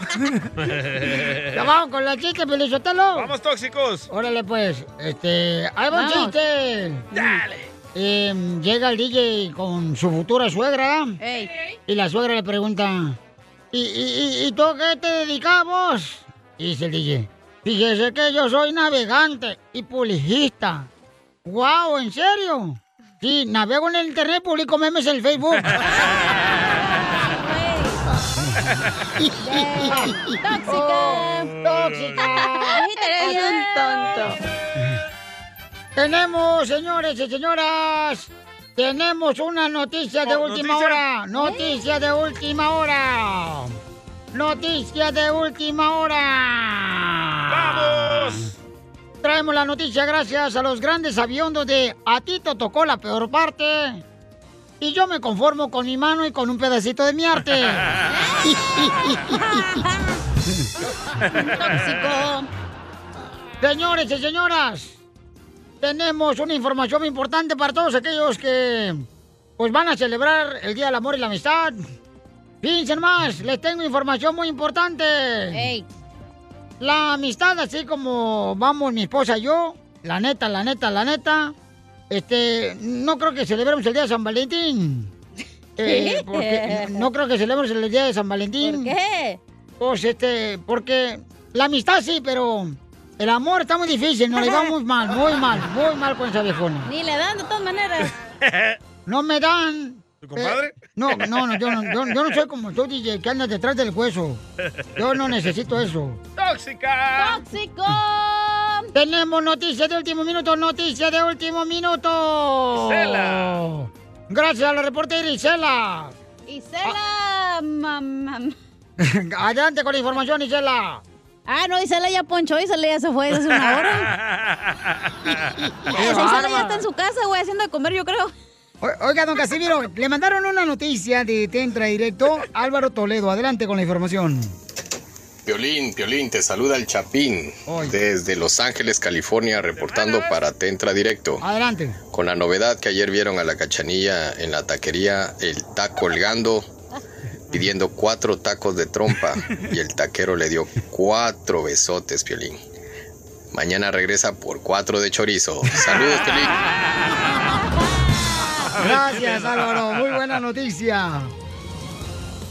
ya vamos con la chiste, Pelizotelo. Vamos, tóxicos. Órale, pues, este, ahí va un Vamos. chiste. Dale. Eh, llega el DJ con su futura suegra Ey. y la suegra le pregunta, ¿y, y, y, y tú a qué te dedicamos? Y dice el DJ, fíjese que yo soy navegante y publicista. ¡Wow! ¿En serio? Sí, navego en el internet, publico memes en el Facebook. ¡Tóxica! ¡Tóxica! Eres un tonto. Tenemos, señores y señoras, tenemos una noticia de Oh, última ¿noticia? hora. Noticia de última hora. Noticia de última hora. ¡Vamos! Traemos la noticia gracias a los grandes aviondos de A ti te tocó la peor parte. Y yo me conformo con mi mano y con un pedacito de mi arte. Tóxico. Señores y señoras, tenemos una información muy importante para todos aquellos que pues van a celebrar el Día del Amor y la Amistad. Fíjense más, les tengo información muy importante. La amistad, así como vamos mi esposa y yo, la neta, la neta, la neta, este, no creo que celebremos el Día de San Valentín. Eh, porque no creo que celebremos el Día de San Valentín. ¿Por qué? Pues este, porque la amistad sí, pero el amor está muy difícil, nos le vamos mal, muy mal, muy mal con esa viejona. Ni le dan de todas maneras. No me dan. ¿Tu compadre? Eh, no, no, no yo, no, yo, yo no soy como tú, DJ, que andas detrás del hueso. Yo no necesito eso. ¡Tóxica! ¡Tóxico! Tenemos noticias de último minuto, noticias de último minuto. Isela. Gracias a la reportera Isela. Isela, mamá. Adelante con la información, Isela. Ah, no, Isela ya ponchó, Isela ya se fue hace una hora. Isela ya está en su casa, güey, haciendo de comer, yo creo. O- Oiga, don Casimiro, le mandaron una noticia de Tentra Directo. Álvaro Toledo, adelante con la información. Piolín, Piolín, te saluda el Chapín desde Los Ángeles, California, reportando para Tentra Directo. Adelante. Con la novedad que ayer vieron a la cachanilla en la taquería, el taco colgando, pidiendo cuatro tacos de trompa y el taquero le dio cuatro besotes, Piolín. Mañana regresa por cuatro de chorizo. Saludos, Piolín. Gracias, Álvaro. Muy buena noticia.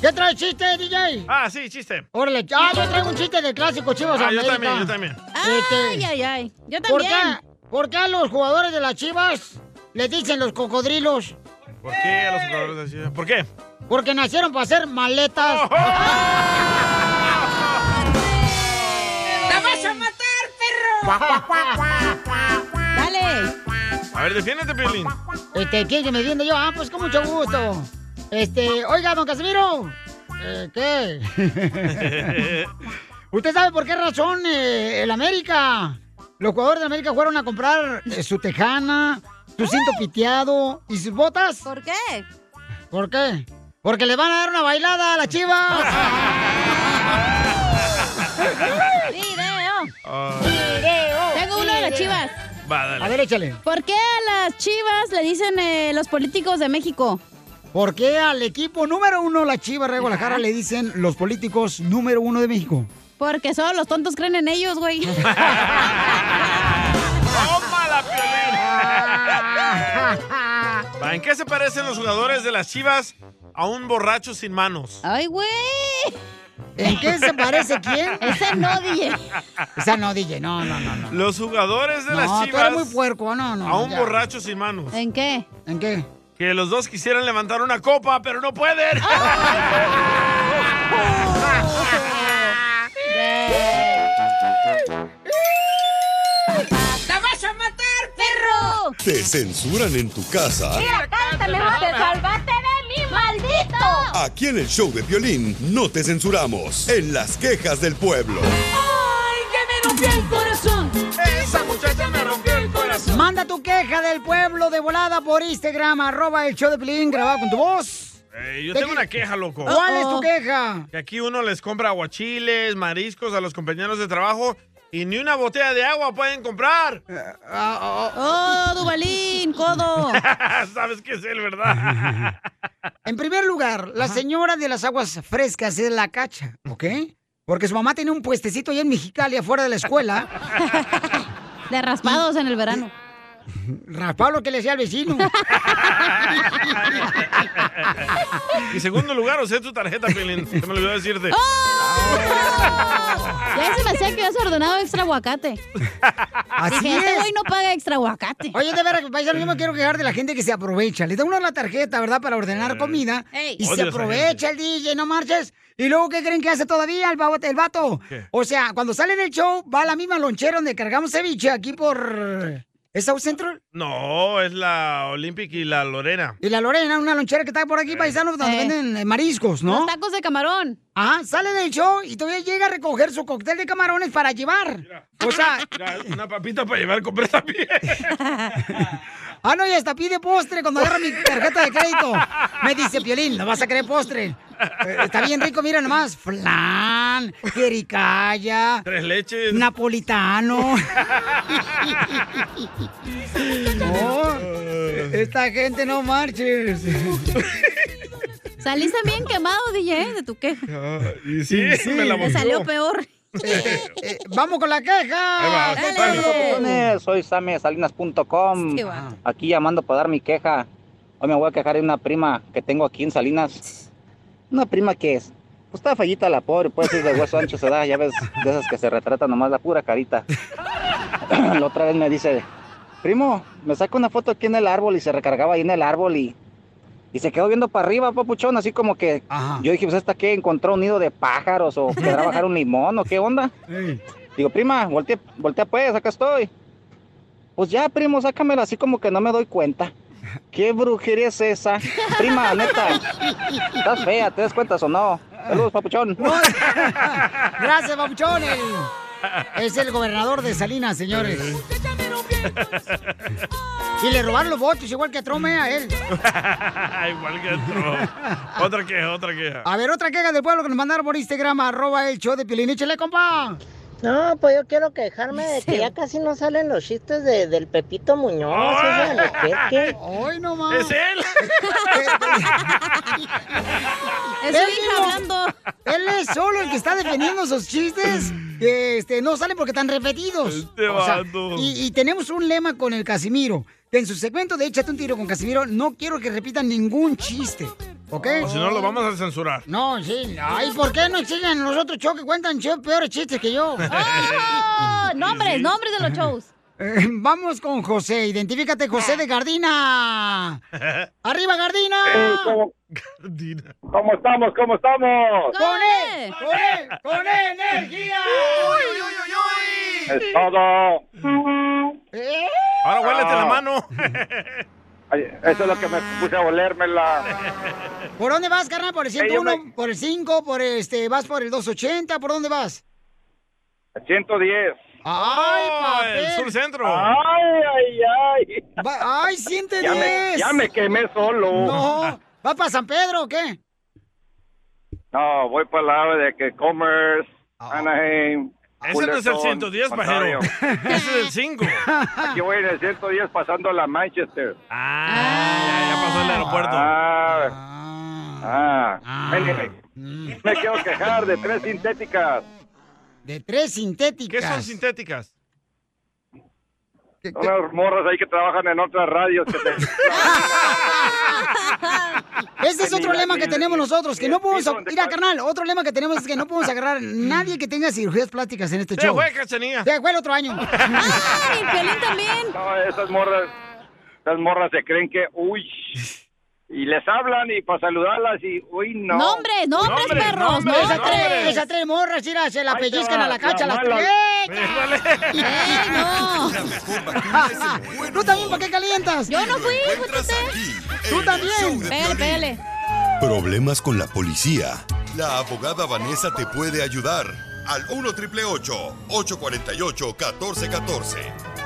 ¿Qué trae chiste, DJ? Ah, sí, chiste. Órale, ah, yo traigo un chiste de clásico, chivos. Ah, yo América. también, yo también. Ay, ay, ay. Yo ¿Por también. qué, ¿Por qué a los jugadores de las chivas les dicen los cocodrilos? ¿Por qué a los jugadores de Chivas? ¿Por qué? Porque nacieron para hacer maletas. ¡La vas a matar, perro! Dale. A ver, defiéndete, Piolín. Este, ¿quién que me defiende yo? Ah, pues con mucho gusto. Este, oiga, don Casimiro. Eh, ¿Qué? ¿Usted sabe por qué razón eh, el América, los jugadores de América fueron a comprar eh, su tejana, su cinto piteado y sus botas? ¿Por qué? ¿Por qué? Porque le van a dar una bailada a la chiva. Video. Tengo uno de las chivas. Va, dale. A ver, échale. ¿Por qué a las chivas le dicen eh, los políticos de México? ¿Por qué al equipo número uno, la Chiva de Guadalajara, le dicen los políticos número uno de México? Porque solo los tontos creen en ellos, güey. ¿En qué se parecen los jugadores de las Chivas a un borracho sin manos? ¡Ay, güey! ¿En qué se parece quién? Ese no, DJ. Esa no, DJ, no, no, no. no. Los jugadores de No, las tú Chivas eres muy puerco, no, no. a un ya. borracho sin manos. ¿En qué? ¿En qué? Que los dos quisieran levantar una copa, pero no pueden. ¡La ¿Te censuran en tu casa? cántame, te salvaste de mí, maldito. Aquí en el show de violín no te censuramos. En las quejas del pueblo. ¡Ay, que me rompió el corazón! Esa muchacha me rompió el corazón. Manda tu queja del pueblo de volada por Instagram, arroba el show de Pelín, grabado con tu voz. Eh, yo ¿De tengo una queja, loco. ¿Cuál es tu queja? Que aquí uno les compra aguachiles, mariscos a los compañeros de trabajo y ni una botella de agua pueden comprar. ¡Oh, Dubalín, codo! Sabes que es él, ¿verdad? En primer lugar, la señora de las aguas frescas es la cacha, ¿ok? Porque su mamá tenía un puestecito allá en Mexicali, afuera de la escuela. De raspados en el verano. Raspado lo que le decía al vecino. y segundo lugar, usé tu tarjeta, Pelín. Se me olvidó decirte. ¡Oh! Ya se me hacía que habías ordenado extra aguacate. Así Dije, este es. güey no paga extra aguacate. Oye, de veras, paisano, yo me quiero quejar de la gente que se aprovecha. Le da uno la tarjeta, ¿verdad? Para ordenar comida. Ey. Y Odio se aprovecha el DJ, no marches. ¿Y luego qué creen que hace todavía el, vato- el vato? ¿Qué? O sea, cuando sale del show, va a la misma lonchera donde cargamos ceviche aquí por... ¿Es South Central? No, es la Olympic y la Lorena. Y la Lorena, una lonchera que está por aquí, paisano, donde Eh. venden eh, mariscos, ¿no? Los tacos de camarón. Ah, sale del show y todavía llega a recoger su cóctel de camarones para llevar. O sea, Mira, una papita para llevar, compré también. ah, no, y hasta pide postre cuando agarra mi tarjeta de crédito. Me dice, Piolín, ¿no vas a querer postre? Eh, está bien rico, mira nomás. Flan, jericaya, Tres leches. napolitano. No, esta gente no marches. Saliste bien quemado, DJ, de tu queja. y sí, me la Me salió peor. Eh, vamos con la queja. Soy Salinas.com. Qué vato. Aquí llamando para dar mi queja. Hoy me voy a quejar de una prima que tengo aquí en Salinas. Una prima que es. Pues está fallita la pobre, puede ser de hueso ancho se da, ya ves, de esas que se retratan nomás la pura carita. la otra vez me dice, primo, me saca una foto aquí en el árbol y se recargaba ahí en el árbol y, y se quedó viendo para arriba, papuchón, así como que Ajá. yo dije, pues esta que encontró un nido de pájaros o querrá bajar un limón o qué onda. Ey. Digo, prima, voltea, voltea pues, acá estoy. Pues ya, primo, sácamela así como que no me doy cuenta. ¿Qué brujería es esa? Prima, neta. Estás fea, ¿te das cuenta o no? Saludos, papuchón. Gracias, papuchón. es el gobernador de Salinas, señores. Y le robaron los votos, igual que a Trump, eh, a él. Igual que otro. Otra queja, otra queja. A ver, otra queja del pueblo que nos mandaron por Instagram, arroba el show de Piolín. Échale, compa. No, pues yo quiero quejarme de que ya casi no salen los chistes de, del Pepito Muñoz. ¡Ay, no más! ¡Es él! Es hablando. Él es solo el que está defendiendo esos chistes que este, no salen porque están repetidos. Este O sea, vato. y, y tenemos un lema con el Casimiro. En su segmento de Échate un tiro con Casimiro, no quiero que repitan ningún chiste. ¿Ok? O si no, lo vamos a censurar. No, sí. Ay, ¿por qué no exigen los otros shows que cuentan shows peores chistes que yo? ¡Oh! Nombres, nombres de los shows. Eh, vamos con José. Identifícate, José de Gardina. ¡Arriba, Gardina! ¿cómo, ¿Cómo estamos? ¿Cómo estamos? ¡Con él! ¡Con él! ¡Con energía! Es todo. Ahora huélete la mano. Eso es lo que me puse a olérmela. ¿Por dónde vas, carnal? ¿Por el Eh, yo 101? ¿Por el 5? ¿Por este? ¿Vas por el 280? ¿Por dónde vas? 110. ¡Ay, Oh, papel! el sur centro. Ay, ay, ay. Va- ¡Ay, 110! Ya me, ya me quemé solo. No. ¿Vas para San Pedro o qué? No, voy para el lado de que Commerce, Anaheim. Ese no es el Fullerton, 110, pajero. Ese es el 5. Aquí voy en el 110 pasando a la Manchester. Ah, ya pasó el aeropuerto. Ah, ah. Mire, Me quiero quejar de tres sintéticas. De tres sintéticas. ¿Qué son sintéticas? Unas morras ahí que trabajan en otras radios. Que te- Ese es otro lema que tenemos nosotros, que no podemos... Mira, carnal, otro lema que tenemos es que no podemos agarrar nadie que tenga cirugías plásticas en este Se show. fue, Cachanilla. Se fue el otro año. ¡Ay, Piolín también! No, esas morras, esas morras se creen que, uy, y les hablan y para saludarlas y, uy, no. Nombres, nombres, perros, nombres. Esas tres, esas tres morras, mira, se la pellizcan va, a la cacha, la las mala. tres. ¡Ey, no! ¿Tú también para qué calientas? Yo no fui, Tú también. Pégale, pégale. Problemas con la policía. La abogada Vanessa te puede ayudar. Al 1 848 1414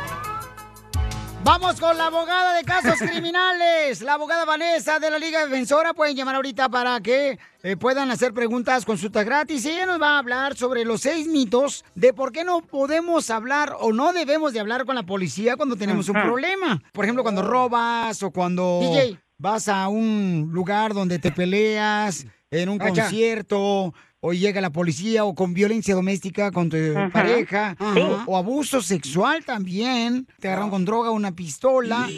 Vamos con la abogada de casos criminales, la abogada Vanessa de la Liga Defensora. Pueden llamar ahorita para que eh, puedan hacer preguntas, consultas gratis. Y ella nos va a hablar sobre los seis mitos de por qué no podemos hablar o no debemos de hablar con la policía cuando tenemos un problema. Por ejemplo, cuando robas o cuando DJ. vas a un lugar donde te peleas, en un Cacha. concierto. O llega la policía o con violencia doméstica con tu Ajá. pareja. Sí. O abuso sexual también. Te agarraron con droga, una pistola.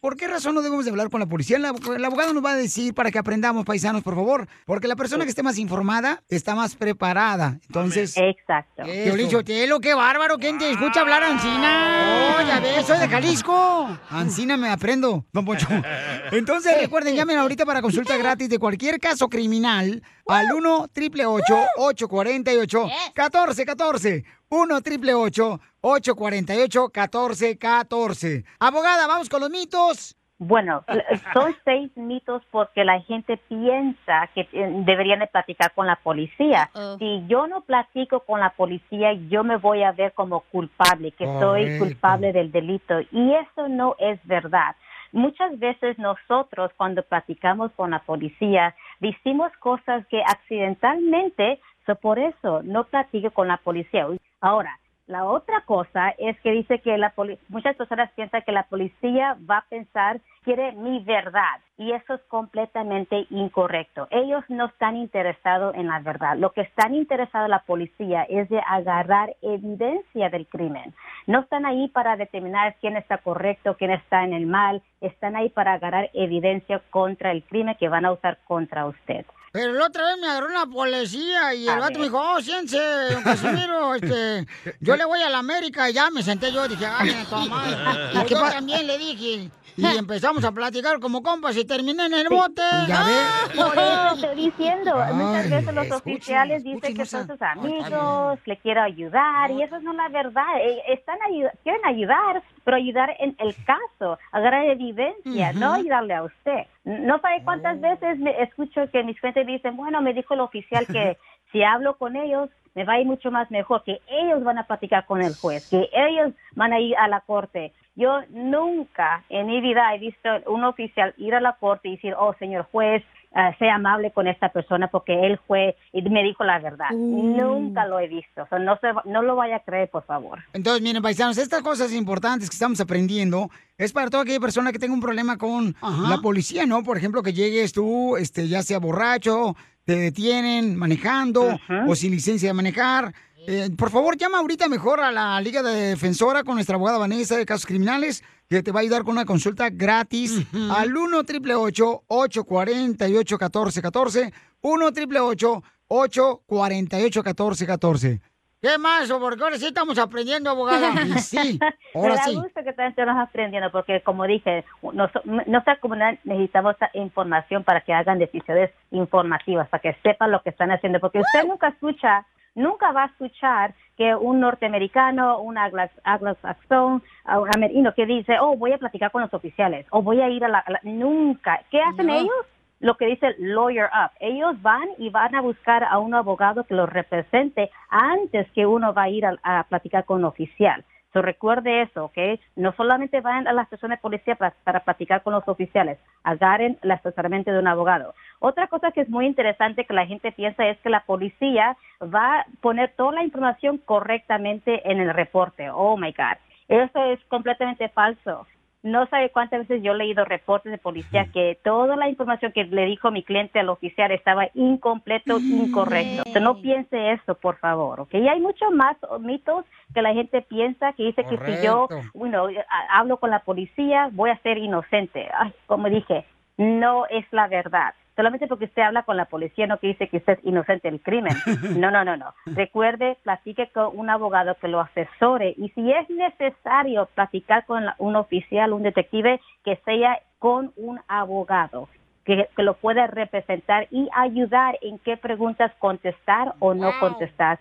¿Por qué razón no debemos de hablar con la policía? La, la abogada nos va a decir para que aprendamos, paisanos, por favor. Porque la persona que esté más informada está más preparada. Entonces... Exacto. Piolín Sotelo, qué bárbaro. ¿Quién te escucha hablar, Ancina? Oh, ya ves, soy de Jalisco. Ancina me aprendo, don Poncho. Entonces, recuerden, llamen ahorita para consulta gratis de cualquier caso criminal al 1 888 848 1414 1 888 848 1414 Abogada, vamos con los mitos. Bueno, son seis mitos porque la gente piensa que eh, deberían de platicar con la policía. Si yo no platico con la policía, yo me voy a ver como culpable, que soy culpable del delito. Y eso no es verdad. Muchas veces nosotros cuando platicamos con la policía decimos cosas que accidentalmente, so por eso no platico con la policía. Ahora, la otra cosa es que dice que la poli- muchas personas piensan que la policía va a pensar quiere mi verdad y eso es completamente incorrecto. Ellos no están interesados en la verdad. Lo que están interesados la policía es de agarrar evidencia del crimen. No están ahí para determinar quién está correcto, quién está en el mal. Están ahí para agarrar evidencia contra el crimen que van a usar contra usted. Pero la otra vez me agarró una policía y el vato me dijo, oh, siénse, don Casimiro, este, yo le voy a la América y ya me senté yo, dije, ay, mira, toma. Y ¿Qué yo también le dije, y empezamos a platicar como compas y terminé en el bote. Ya ves. Por eso estoy diciendo, muchas veces los escuchen, oficiales dicen que son sus amigos, le quiero ayudar, y eso no es la verdad. Eh, Están quieren ayudar, pero ayudar en el caso, agarrar evidencia, Ujú. no ayudarle a usted. No sabe cuántas veces me escucho que mis clientes dicen, bueno, me dijo el oficial que si hablo con ellos, me va a ir mucho más mejor, que ellos van a platicar con el juez, que ellos van a ir a la corte. Yo nunca en mi vida he visto un oficial ir a la corte y decir, oh, señor juez, ah, sea amable con esta persona porque él fue y me dijo la verdad. Nunca lo he visto. O sea, no, se, no lo vaya a creer, por favor. Entonces, miren, paisanos, estas cosas importantes que estamos aprendiendo es para toda aquella persona que tenga un problema con la policía, ¿no? Por ejemplo, que llegues tú, este, ya sea borracho, te detienen manejando o sin licencia de manejar. Eh, por favor, llama ahorita mejor a la Liga de Defensora con nuestra abogada Vanessa de Casos Criminales. Que te va a ayudar con una consulta gratis al 1 888 848 1414 1 888 848 1414 ¿Qué más? ¿O Porque ahora sí estamos aprendiendo, abogada. Y sí, ahora Me da sí. gusto que también estemos aprendiendo, porque como dije, nos- nuestra comunidad necesitamos información para que hagan decisiones informativas, para que sepan lo que están haciendo, porque usted nunca escucha, nunca va a escuchar que un norteamericano, un anglo- anglosaxón, un americano que dice, oh, voy a platicar con los oficiales, o voy a ir a la... a la-". Nunca. ¿Qué hacen No. ellos? lo que dice lawyer up. Ellos van y van a buscar a un abogado que los represente antes que uno va a ir a, a platicar con un oficial. So, recuerde eso, ¿ok? No solamente van a la estación de policía para, para platicar con los oficiales, agarren el asesoramiento de un abogado. Otra cosa que es muy interesante que la gente piensa es que la policía va a poner toda la información correctamente en el reporte. Oh my God. Eso es completamente falso. No sabe cuántas veces yo he leído reportes de policía que toda la información que le dijo mi cliente al oficial estaba incompleto, incorrecto. Entonces, no piense eso, por favor, ¿ok? Y hay muchos más mitos que la gente piensa que dice que si yo, bueno, hablo con la policía, voy a ser inocente. Ay, como dije, no es la verdad. Solamente porque usted habla con la policía no que dice que usted es inocente del crimen. No, no, no, no. Recuerde, platique con un abogado que lo asesore y si es necesario platicar con la- un oficial, un detective, que sea con un abogado que, que lo pueda representar y ayudar en qué preguntas contestar o no contestar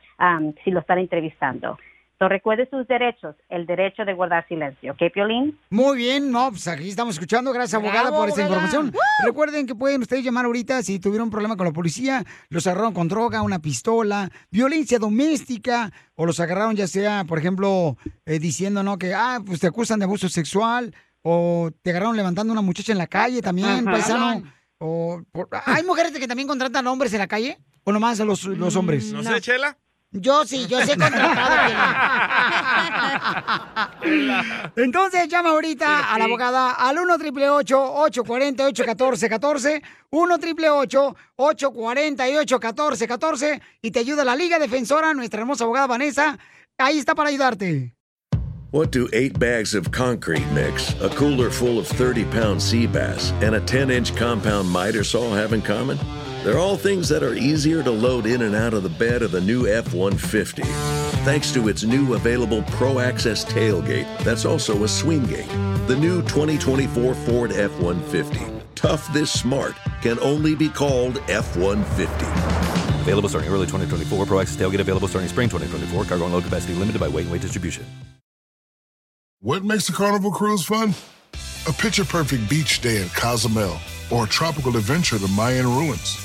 si lo están entrevistando. So, recuerde sus derechos, el derecho de guardar silencio. ¿Ok, Piolín? Muy bien, no, pues aquí estamos escuchando. Gracias, abogada, Bravo, por esta abogada. información. Recuerden que pueden ustedes llamar ahorita si tuvieron un problema con la policía, los agarraron con droga, una pistola, violencia doméstica, o los agarraron ya sea, por ejemplo, eh, diciendo, ¿no? Que, ah, pues te acusan de abuso sexual, o te agarraron levantando una muchacha en la calle también, Ajá. paisano. O, por- ¿Hay mujeres que también contratan hombres en la calle? ¿O nomás a los, los hombres? No sé, Chela. Yo sí, yo sí he contratado. Entonces llama ahorita a la abogada al 1 888 848 1414 1 888 848 1414 y te ayuda la Liga Defensora, nuestra hermosa abogada Vanessa. Ahí está para ayudarte. What do eight bags of concrete mix, a cooler full of 30 pound sea bass, and a 10 inch compound miter saw have in common? They're all things that are easier to load in and out of the bed of the new F 150. Thanks to its new available Pro Access tailgate that's also a swing gate. The new 2024 Ford F 150. Tough this smart can only be called F 150. Available starting early 2024. Pro Access tailgate available starting spring 2024. Cargo and load capacity limited by weight and weight distribution. What makes a carnival cruise fun? A picture perfect beach day in Cozumel or a tropical adventure to Mayan ruins